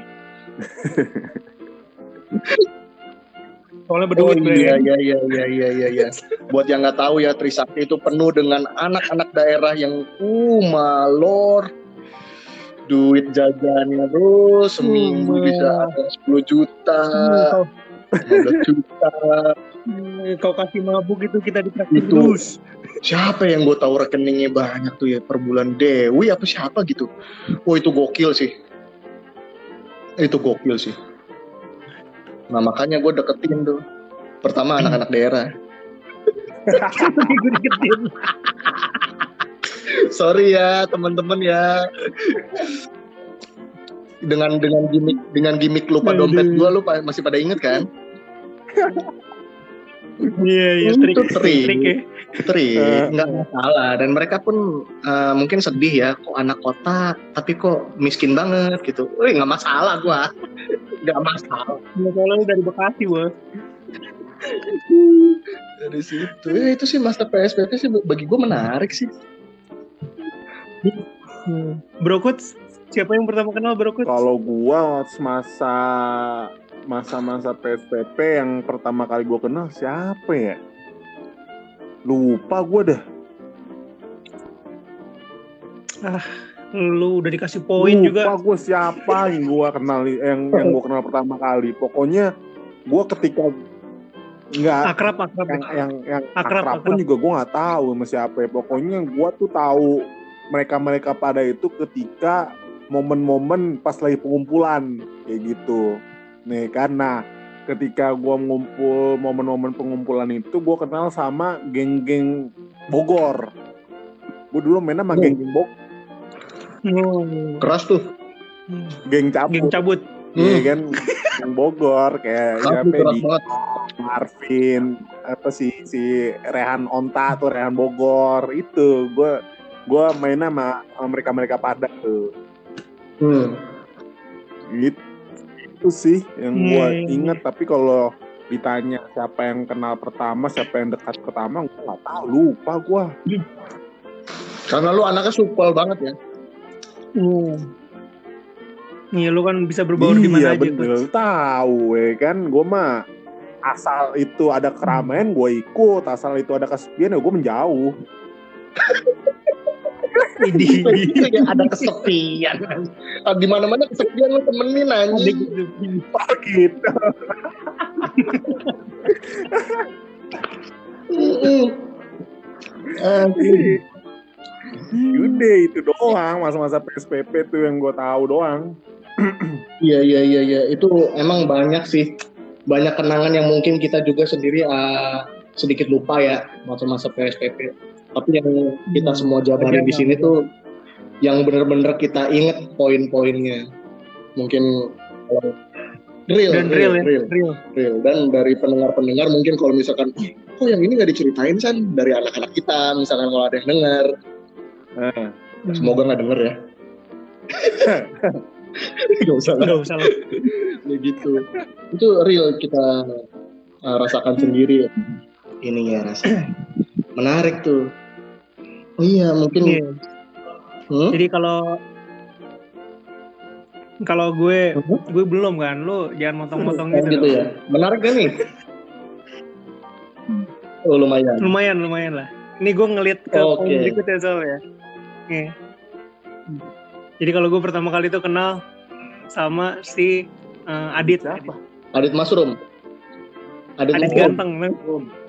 Soalnya Oh berduit bre. iya iya iya iya iya iya. iya. Buat yang nggak tahu ya Trisakti itu penuh dengan anak-anak daerah yang uh malor. Duit jajannya terus seminggu Hmm. bisa ada 10 juta, Hmm, 15 juta. hmm, kau kasih mabuk itu kita ditraktir Itu. terus. Siapa yang gue tahu rekeningnya banyak tuh ya per bulan Dewi apa siapa gitu. Oh itu gokil sih. Itu gokil sih. Nah makanya gue deketin tuh. Pertama anak-anak daerah. Deketin. Sorry ya teman-teman ya. Dengan dengan gimmick dengan gimmick lupa dompet gue lu masih pada inget kan? Iya iya Itu trik trik. trik ya. Trik, Eh. nggak masalah. Dan mereka pun eh, mungkin sedih ya, kok anak kota, tapi kok miskin banget gitu. Wih nggak masalah gua, nggak masalah. Iya, lu dari Bekasi bos. Dari situ, ya itu sih masa PSBB sih bagi gua menarik sih. Hmm. Brokut siapa yang pertama kenal Brokut? Kalau gua masa masa-masa PSPP yang pertama kali gua kenal siapa ya? Lupa gua dah. Lu udah dikasih poin Lupa juga. gua siapa yang gua kenal yang yang gua kenal pertama kali. Pokoknya gua ketika nggak Akrab akrab. yang yang yang Akrab, akrab, pun akrab. juga gua nggak tahu sama siapa. ya. Pokoknya gua tuh tahu mereka-mereka pada itu ketika momen-momen pas lagi pengumpulan kayak gitu. Nih karena ketika gua ngumpul momen-momen pengumpulan itu gua kenal sama geng-geng Bogor. Gua dulu main sama Hmm. geng-geng Bogor, Hmm. Keras tuh. geng cabut. Geng cabut. Iya Hmm. kan geng Bogor kayak siapa ya, di. Marvin apa sih si Rehan Onta tuh Rehan Bogor itu gue gue main sama, mereka mereka pada tuh Hmm. gitu itu sih yang gue Hmm. inget tapi kalau ditanya siapa yang kenal pertama siapa yang dekat pertama gue nggak tahu. Lupa gue Karena lu anaknya supel banget ya. Hmm. Iya lu kan bisa berbaur di mana iya aja bener. tahu ya kan? Gue mah asal itu ada keramaian gue ikut. Asal itu ada kesepian ya gue menjauh Idih. Kayak ada kesepian. Ah, Di mana-mana kesepian lu temenin anjing. gitu. oh gitu. Udah itu doang masa-masa PSPP tuh yang gue tahu doang. Iya iya iya iya itu emang banyak sih banyak kenangan yang mungkin kita juga sendiri ah, sedikit lupa ya masa-masa PSPP. Tapi yang kita semua jabarin di sini tuh yang bener-bener kita inget poin-poinnya. Mungkin kalau real, Dan real ya. real, Real. real. Dan dari pendengar-pendengar mungkin kalau misalkan "Ih, kok yang ini nggak diceritain san dari anak-anak kita misalkan kalau ada yang dengar Nah, semoga nggak denger ya Gak usah lah Gak usah lah. ya gitu itu real kita uh, rasakan sendiri ini ya rasa menarik tuh iya mungkin Iya. Hmm? Jadi kalau kalau gue Mhm. gue belum kan, lu jangan motong-motong Oh, gitu. gitu ya menarik kan nih oh lumayan Lumayan lumayan lah. Ini gue ngeliat ke Oke. poin berikutnya soalnya. Nih. Jadi kalau gue pertama kali tuh kenal sama si eh, Adit. Siapa? Adit Masrum. Adit, Adit ganteng?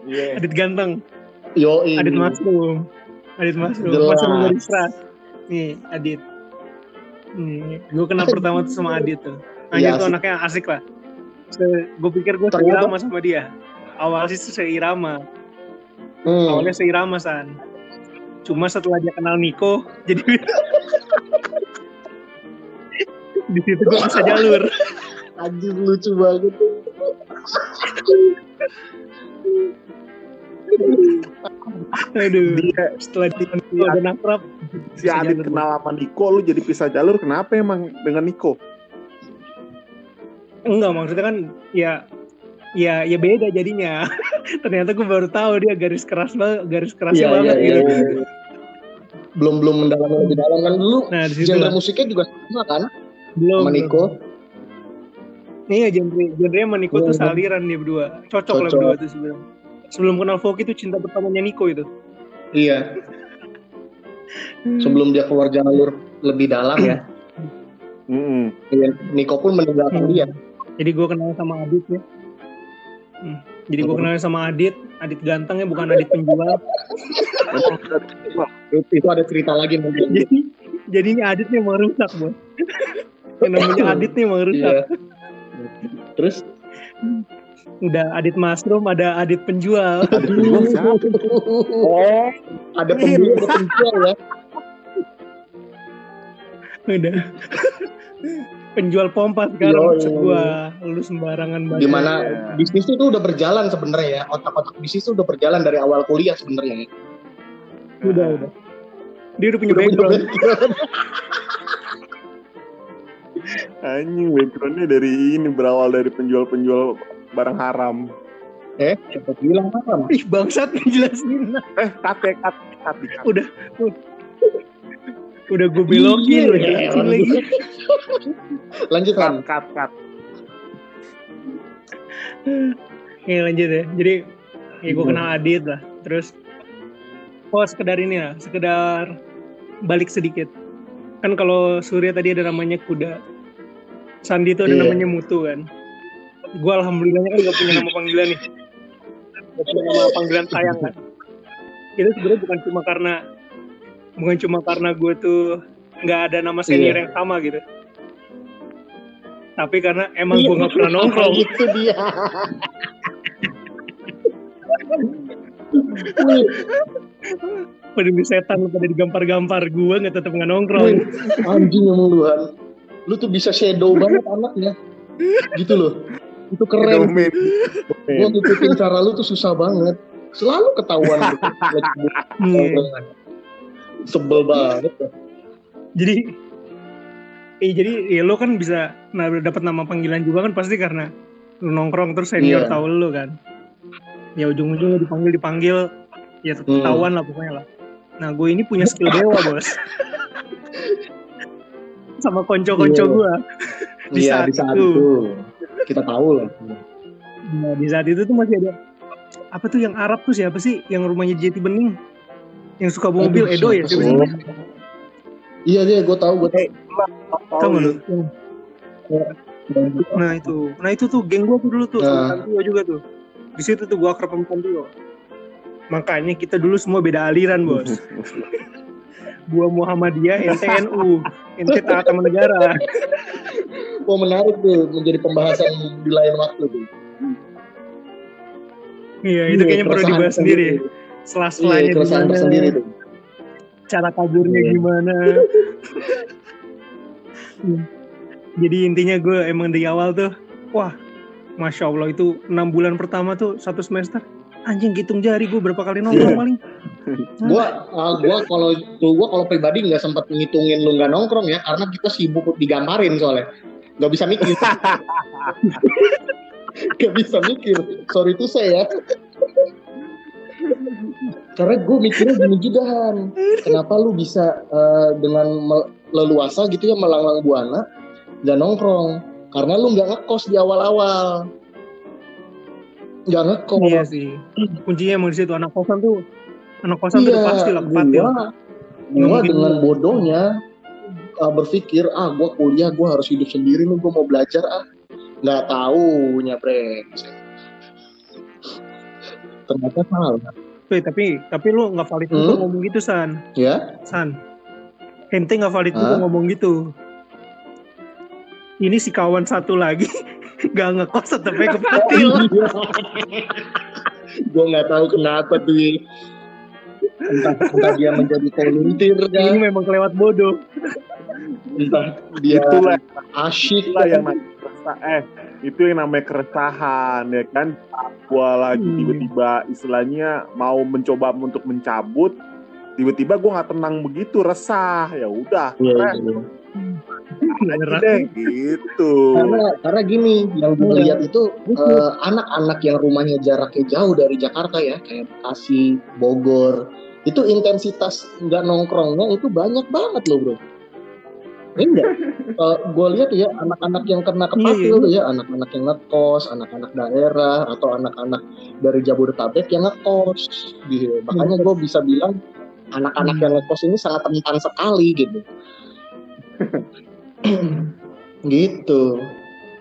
Iya. Adit ganteng. Yo, Adit Masrum. Adit Masrum. Jelas. Masrum dari Stras. Nih, Adit. Nih, gue kenal pertama tuh sama Adit tuh. Anjir tuh asik. anaknya asik lah. gue pikir gue seirama sama dia. Awalnya sih seirama. Hmm. Awalnya seirama, San. Cuma setelah dia kenal Niko, jadi di situ gue bisa jalur. Anjir lucu banget. Aduh. Dia Setelah dia Niko dan akrab, si Adit kenal sama Niko, lu jadi pisah jalur. Kenapa emang dengan Niko? enggak maksudnya kan ya ya ya beda jadinya. Ternyata gue baru tahu dia garis keras banget, garis kerasnya Iya, banget iya, gitu. iya, iya. Belum belum mendalami lebih dalam kan dulu. Nah, di situ Genre lah. musiknya juga sama kan belum. sama Niko. Iya, genre genre sama Niko tuh Iya. saliran dia berdua. Cocok, lah Cocok. berdua tuh sebelum. Sebelum kenal Foki itu cinta pertamanya Niko itu. Iya. Sebelum dia keluar jalur lebih dalam ya. Iya, Niko pun meninggalkan Hmm. dia. Jadi gue kenal sama Adit ya. Hmm. Jadi gue kenal sama Adit, Adit ganteng ya bukan Adit penjual. Itu, ada cerita lagi mungkin. Jadi jadinya Adit nih emang rusak bos. Yang namanya Adit nih emang rusak. Iya. Terus Udah Adit Masrum, ada Adit penjual. Penjual? Oh, ada pembeli ada penjual ya. Udah. penjual pompa sekarang Yo, maksud iya, gua. Lu sembarangan banget. Di mana Iya. bisnis itu udah berjalan sebenarnya ya. Otak-otak bisnis itu udah berjalan dari awal kuliah sebenarnya. Udah, udah. Dia udah punya Udah punya background. background. anjing backgroundnya dari ini berawal dari penjual-penjual barang haram. Eh, siapa bilang haram? Ih, bangsat jelasin. Eh, kate, kate, kate. Udah. Udah gue belokin, Iya, jelasin lagi. Lanjut kan. Kat, kat, kat. Ya lanjut ya. Jadi ya gue Hmm. kenal Adit lah. Terus oh sekedar ini lah, sekedar balik sedikit. Kan kalau Surya tadi ada namanya kuda. Sandi itu ada Iya. namanya mutu kan. Gue alhamdulillahnya kan gak punya nama panggilan nih. Gak punya nama panggilan sayang kan. Itu sebenarnya bukan cuma karena bukan cuma karena gue tuh nggak ada nama senior Iya. yang sama gitu. Tapi karena emang gue nggak pernah nongkrong. Itu dia. Pada di setan pada digampar-gampar gue nggak tetap nggak nongkrong anjing emang lu. Lu tuh bisa shadow banget anaknya. Gitu loh. Itu keren. Domain. Gua ngikutin cara lu tuh susah banget. Selalu ketahuan lu. Iya. Sebel banget. jadi eh jadi ya lo kan bisa nah, dapat nama panggilan juga kan pasti karena lu nongkrong terus senior Iya. tahu lu kan ya ujung-ujungnya dipanggil dipanggil ya Hmm. ketahuan lah pokoknya lah nah gue ini punya skill dewa bos sama konco-konco Iya. gue Di Iya saat di saat itu. itu. Kita tahu lah. nah, di saat itu tuh masih ada apa tuh yang Arab tuh siapa sih yang rumahnya Jati Bening yang suka bawa mobil Edo ya siapa sih? Iya dia gue tahu gue tahu. Tahu nggak lu? Nah itu, nah itu tuh geng gua tuh dulu tuh sama Nah. Tantio juga tuh. Di situ tuh gua akrab sama Tantio. Makanya kita dulu semua beda aliran bos. gua Muhammadiyah, ente NU, ente taat sama negara. Wah menarik tuh menjadi pembahasan di lain waktu tuh. Iya itu kayaknya perlu keresahan dibahas sendiri. Iya, Selas-selanya keresahan gimana, tersendiri tuh. cara kaburnya Iya. gimana. Jadi intinya gue emang dari awal tuh, wah, masya Allah itu enam bulan pertama tuh satu semester, anjing hitung jari gue berapa kali nongkrong paling. Gua, ah, gua kalau tuh gua kalau pribadi nggak sempat ngitungin lu nggak nongkrong ya, karena kita sibuk digambarin soalnya, nggak bisa mikir. Gak bisa mikir, sorry itu saya. Karena gue mikirnya gini juga Han, kenapa lu bisa eh, dengan leluasa gitu ya melanglang buana nggak nongkrong? Karena lu nggak ngekos di awal-awal, nggak ngekos. Iya sih. Kuncinya emang di situ anak kosan tuh. Anak kosan tuh udah pasti lah gua, kepatil. gua Nggak mungkin dengan gua. bodohnya uh, berpikir ah gue kuliah gue harus hidup sendiri nih gue mau belajar ah. Nggak tahu bre. Ternyata salah. Wih, tapi tapi lu nggak valid Hmm? ngomong gitu san. Ya? San ente nggak valid Hah? ngomong gitu. Ini si kawan satu lagi nggak ngekos tetep aja kepatil. Gue nggak tahu kenapa tuh entah, entah dia menjadi volunteer ini memang kelewat bodoh dia itulah asyik itulah yang kan. namanya eh itu yang namanya keresahan ya kan gua lagi Hmm. tiba-tiba istilahnya mau mencoba untuk mencabut tiba-tiba gua nggak tenang begitu resah ya udah Iya, keren iya. aja deh gitu karena karena gini yang gue lihat itu eh, anak-anak yang rumahnya jaraknya jauh dari Jakarta ya kayak Bekasi, Bogor itu intensitas nggak nongkrongnya itu banyak banget loh bro. Ini enggak? gue lihat ya anak-anak yang kena kepatil Iya, tuh ya anak-anak yang ngekos, anak-anak daerah atau anak-anak dari Jabodetabek yang ngekos gitu. Makanya gue bisa bilang anak-anak yang ngekos ini sangat rentan sekali gitu. gitu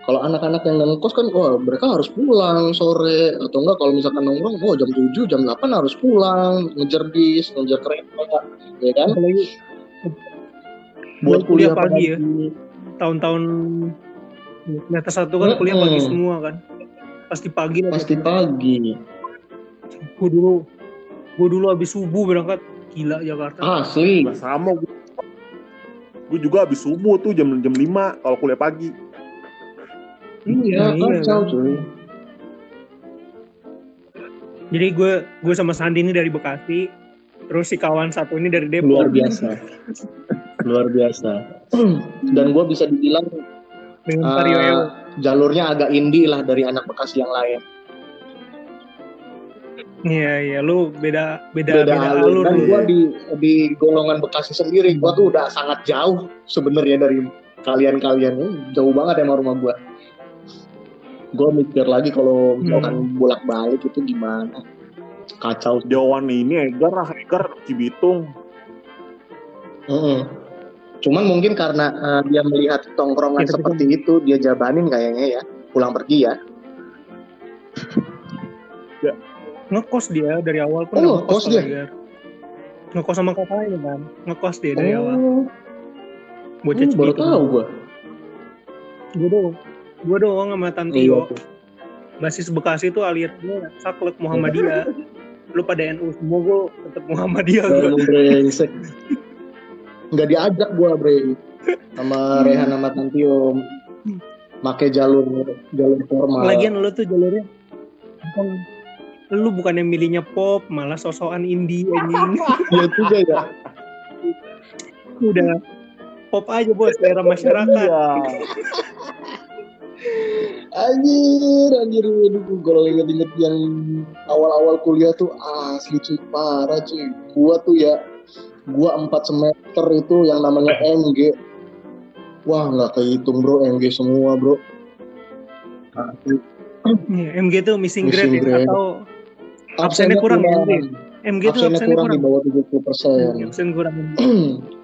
kalau anak-anak yang ngekos kan wah mereka harus pulang sore atau enggak kalau misalkan nongkrong oh jam 7 jam 8 harus pulang ngejar bis ngejar kereta ya kan apalagi buat kuliah, pagi ya? Tahun-tahun semester satu kan kuliah pagi semua kan? Pasti pagi lah pasti pagi. Gue dulu gue dulu habis subuh berangkat. Gila Jakarta. Asli Nah, sama gue gue juga habis subuh tuh jam jam 5 kalau kuliah pagi. Iya Iya, kacau kan? cuy. Jadi gue gue sama Sandi ini dari Bekasi. Terus si kawan satu ini dari Depok. Luar biasa luar biasa. Dan gue bisa dibilang Ewo. jalurnya agak indie lah dari anak Bekasi yang lain. Iya iya lu beda beda beda, beda, alur. alur dan gue di di golongan Bekasi sendiri gue tuh udah sangat jauh sebenarnya dari kalian-kalian. Ini jauh banget emang rumah gue gue mikir lagi kalau misalkan bolak balik itu gimana. Kacau. Jauhan ini Egar Egar Cibitung. Mm-mm. Cuman mungkin karena eh, dia melihat tongkrongan Ya, tapi seperti itu dia jabanin kayaknya ya pulang pergi ya ngekos dia dari awal pun Oh, ngekos dia? Regar. ngekos sama kakaknya kan ngekos dia dari awal oh bocah hmm, baru Cibitung. tahu gue gue doang gue doang sama Iya Tantio tuh. basis Bekasi alirannya saklek Muhammadiyah lu pada NU semua gue tetap Muhammadiyah brengsek. Nggak diajak gua bre sama Rehan sama Tantio make jalur jalur formal. lagian lu tuh jalurnya bukan lu bukan yang milihnya pop malah sosokan indie anjing Iya juga ya. udah pop aja bos selera masyarakat Iya. Anjir, anjir Aduh, kalau inget-inget yang awal-awal kuliah tuh asli cuy parah cuy. Gua tuh ya gua empat semester itu yang namanya MG. Wah nggak kehitung bro MG semua bro. Iya, MG tuh missing grade, Missing ya, grade. atau Absennya kurang ya, MG? MG tuh Absennya absennya kurang di kurang bawah 70 persen. absen kurang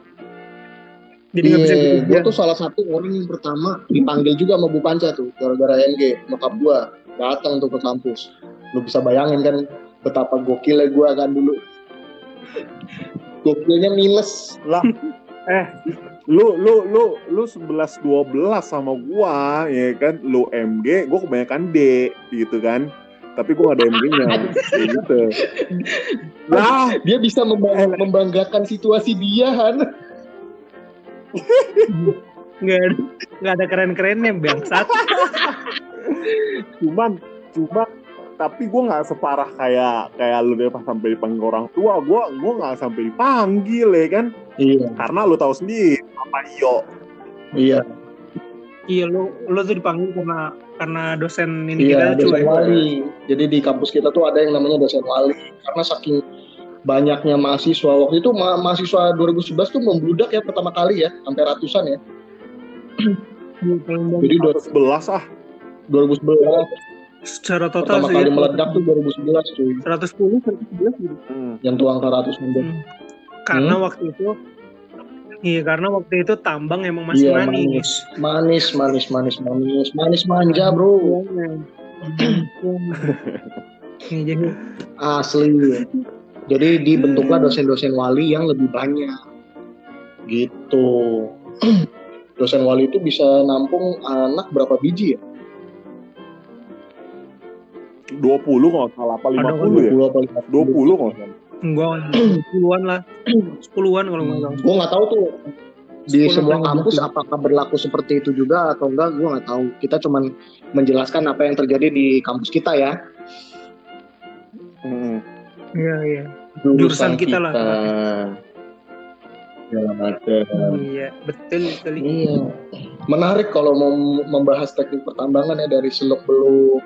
jadi nggak bisa Iya, gitu gue tuh salah satu orang yang pertama dipanggil juga sama Bu Panca tuh, gara-gara NG, nyokap gue datang tuh ke kampus. Lu bisa bayangin kan betapa gokilnya gue kan dulu. Gokilnya minus. lah. Eh lu lu lu lu 11 12 sama gua ya kan? Lu MG gua kebanyakan D gitu kan? Tapi gua gak ada MG-nya kayak gitu. Lah. Dia bisa membang- membanggakan situasi dia, Han. nggak ada nggak ada keren kerennya bangsat. Cuman cuma tapi gue nggak separah kayak kayak lu deh pas sampai dipanggil orang tua. Gue gue nggak sampai dipanggil ya kan? Iya, karena lu tahu sendiri apa iyo. Iya, iya lu lu tuh dipanggil karena karena dosen ini iya, kita dosen cuy wali. Jadi di kampus kita tuh ada yang namanya dosen wali. Karena saking banyaknya mahasiswa. Waktu itu ma- mahasiswa 2011 tuh membludak ya pertama kali ya, sampai ratusan ya. Iya. Jadi do- 11 ah. 2011 secara total pertama sih kali ya, meledak tuh 2011 cuy 110 111 gitu hmm. yang tuang ke ratus mendek Hmm. karena waktu itu Iya karena waktu itu tambang emang masih Iya, manis. manis, manis, manis, manis, manis manja bro, Iya, jadi asli. Jadi dibentuklah dosen-dosen wali yang lebih banyak, gitu. Dosen wali itu bisa nampung anak berapa biji ya? 20 kalau nggak salah apa 50 ya? 20 apa 20 kalau nggak salah. enggak puluhan lah, sepuluhan kalau nggak salah. Gue nggak tahu tuh di 10 semua kampus 20. apakah berlaku seperti itu juga atau enggak gue nggak tahu kita cuman menjelaskan apa yang terjadi di kampus kita ya Hmm. Iya iya. Jurusan kita lah. Segala macam. Iya betul sekali. Iya. Menarik kalau mau membahas teknik pertambangan ya dari seluk beluk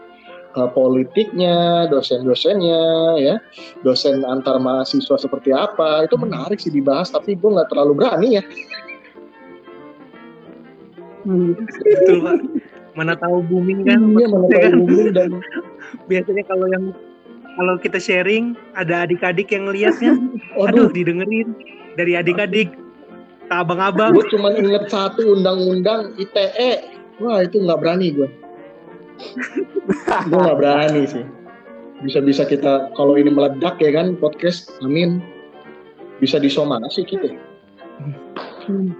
uh, politiknya, dosen-dosennya, ya, dosen antar mahasiswa seperti apa, itu menarik sih dibahas, tapi gue nggak terlalu berani ya. Hmm, betul pak. Mana tahu booming kan? Iya, mana tahu kan? booming dan Biasanya kalau yang kalau kita sharing ada adik-adik yang ngeliatnya, aduh Aduh, didengerin dari adik-adik abang-abang. gue cuma inget satu undang-undang ITE. Wah itu nggak berani gue. Gue nggak berani sih. Bisa-bisa kita kalau ini meledak ya kan podcast, amin. Bisa disomasi kita. Hmm.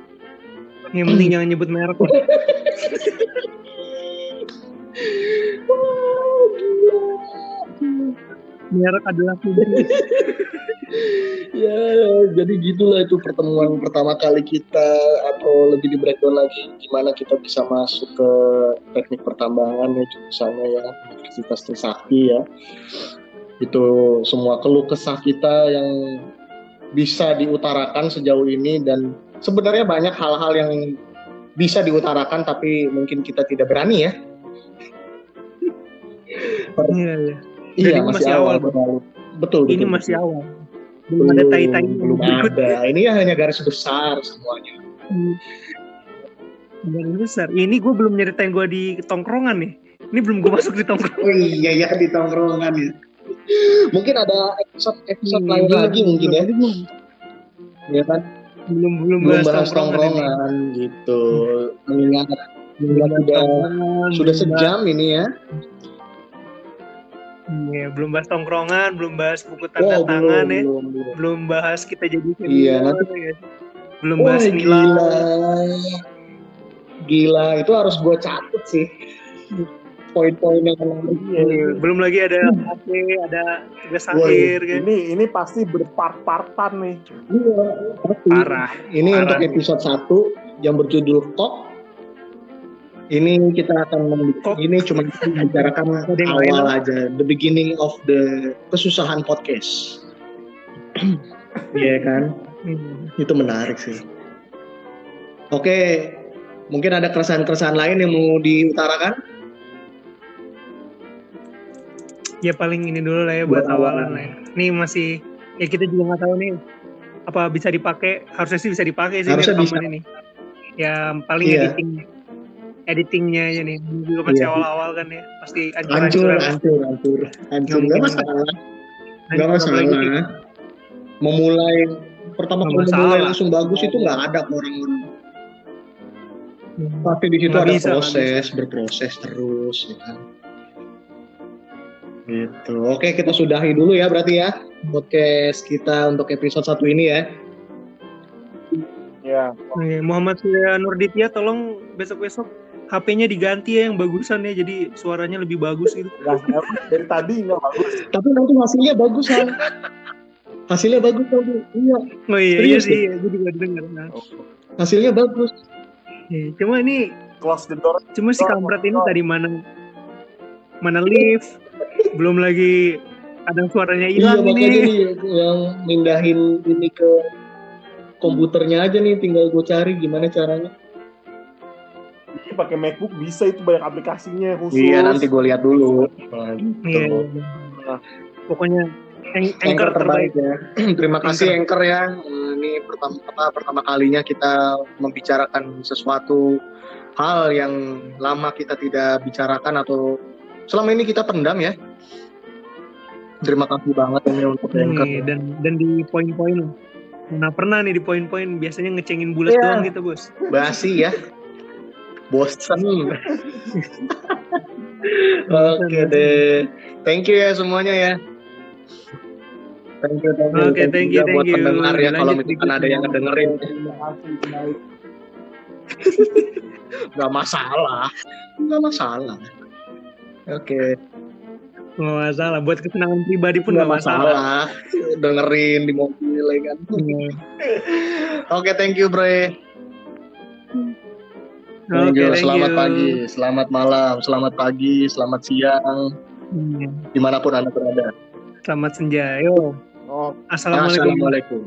Yang penting jangan nyebut merek. Pak. Merek adalah. ya jadi gitulah itu pertemuan pertama kali kita atau lebih di breakdown lagi gimana kita bisa masuk ke teknik pertambangan ya jurusannya ya Universitas Trisakti ya itu semua keluh kesah kita yang bisa diutarakan sejauh ini dan sebenarnya banyak hal-hal yang bisa diutarakan tapi mungkin kita tidak berani ya Iya, iya. iya masih, masih awal, awal, betul betul Ini betul. masih awal. Belum ada tai-tai belum ada ini hanya garis besar semuanya Garis besar. Ini gue belum nyeritain gue di tongkrongan nih. Ini belum gue masuk di tongkrongan. Oh iya ya di tongkrongan ya. Mungkin ada episode episode lain Belum, lagi mungkin ya. belum, Ya kan? Belum belum Belum bahas bahas tongkrongan. gitu. Mengingat mengingat Bahas sudah sudah sejam ini ya. Iya, belum bahas tongkrongan, belum bahas buku tanda Oh, tangan belum, ya. belum, belum. Belum bahas kita jadi Iya, nanti- ya. Belum Wah, bahas nilai. gila. Gila, itu harus gue catat sih. Poin-poin yang menarik. Iya, belum lagi ada AP, ada tugas Wah, akhir kan. Ini ini pasti berpart-partan nih. Iya, pasti. Parah. Ini Parah. untuk episode 1 yang berjudul Kok. Ini kita akan mem- Kok. ini cuma membicarakan awal aja, the beginning of the kesusahan podcast. Iya kan? Hmm. Itu menarik sih. Oke, mungkin ada keresahan-keresahan lain yang mau diutarakan? Ya paling ini dulu lah ya buat Buat awalan lah. ya. Nih masih ya kita juga nggak tahu nih apa bisa dipakai. Harusnya sih bisa dipakai sih Harusnya bisa. ini. Ya paling Iya. editing editingnya aja nih. Juga masih Iya. awal-awal kan ya. Pasti Hancur, hancur-hancuran. hancur, hancur, hancur. Nggak masalah, gak Hancur, apalagi masalah. Memulai pertama Nggak kali memulai langsung bagus itu nggak ada orang-orang. Pasti di situ Nggak ada bisa, nggak proses, berproses terus, ya kan. Gitu. Oke, kita sudahi dulu ya berarti ya podcast kita untuk episode satu ini ya. Ya, Muhammad Surya Nurditya tolong besok-besok HP-nya diganti ya yang bagusan ya jadi suaranya lebih bagus gitu. nah, emang dari tadi nggak bagus. Tapi nanti hasilnya bagus kan? hasilnya bagus kan? Iya, Oh iya, iya sih, iya, gue juga dengar. Nah, hasilnya bagus. iya. Cuma ini Close the door. cuma si kampret ini tadi mana mana lift belum lagi kadang suaranya Iya hilang makanya ini nih yang mindahin ini ke komputernya aja nih tinggal gue cari gimana caranya. Ini pakai MacBook bisa itu banyak aplikasinya khusus. Iya nanti gue lihat dulu. Nah, Iya, iya. pokoknya anchor Anchor terbaik terbaik ya. Terima kasih Anchor ya. Eh, Ini pertama apa, pertama kalinya kita membicarakan sesuatu hal yang lama kita tidak bicarakan atau selama ini kita pendam ya. Terima kasih banget ini untuk Anchor. Nih, dan dan di poin-poin Nah pernah nih di poin-poin biasanya ngecengin bulat Iya. doang gitu bos. Basi ya. Bosen. Oke deh. Thank you ya semuanya ya. Thank you, thank you. Oke, thank you, buat thank you. pendengar ya kalau misalkan ada yang ngedengerin. Terima kasih, baik. Gak masalah. Gak masalah. Oke. Nggak masalah. Buat kesenangan pribadi pun Gak nggak masalah. masalah. Dengerin di mobil ya kan. Iya. Oke, thank you, Bre. Thank Oke, you. thank Selamat you. pagi, selamat malam, selamat pagi, selamat siang, Iya. di mana pun Anda berada. Selamat senja. Yo. Oh, Assalamualaikum. Assalamualaikum.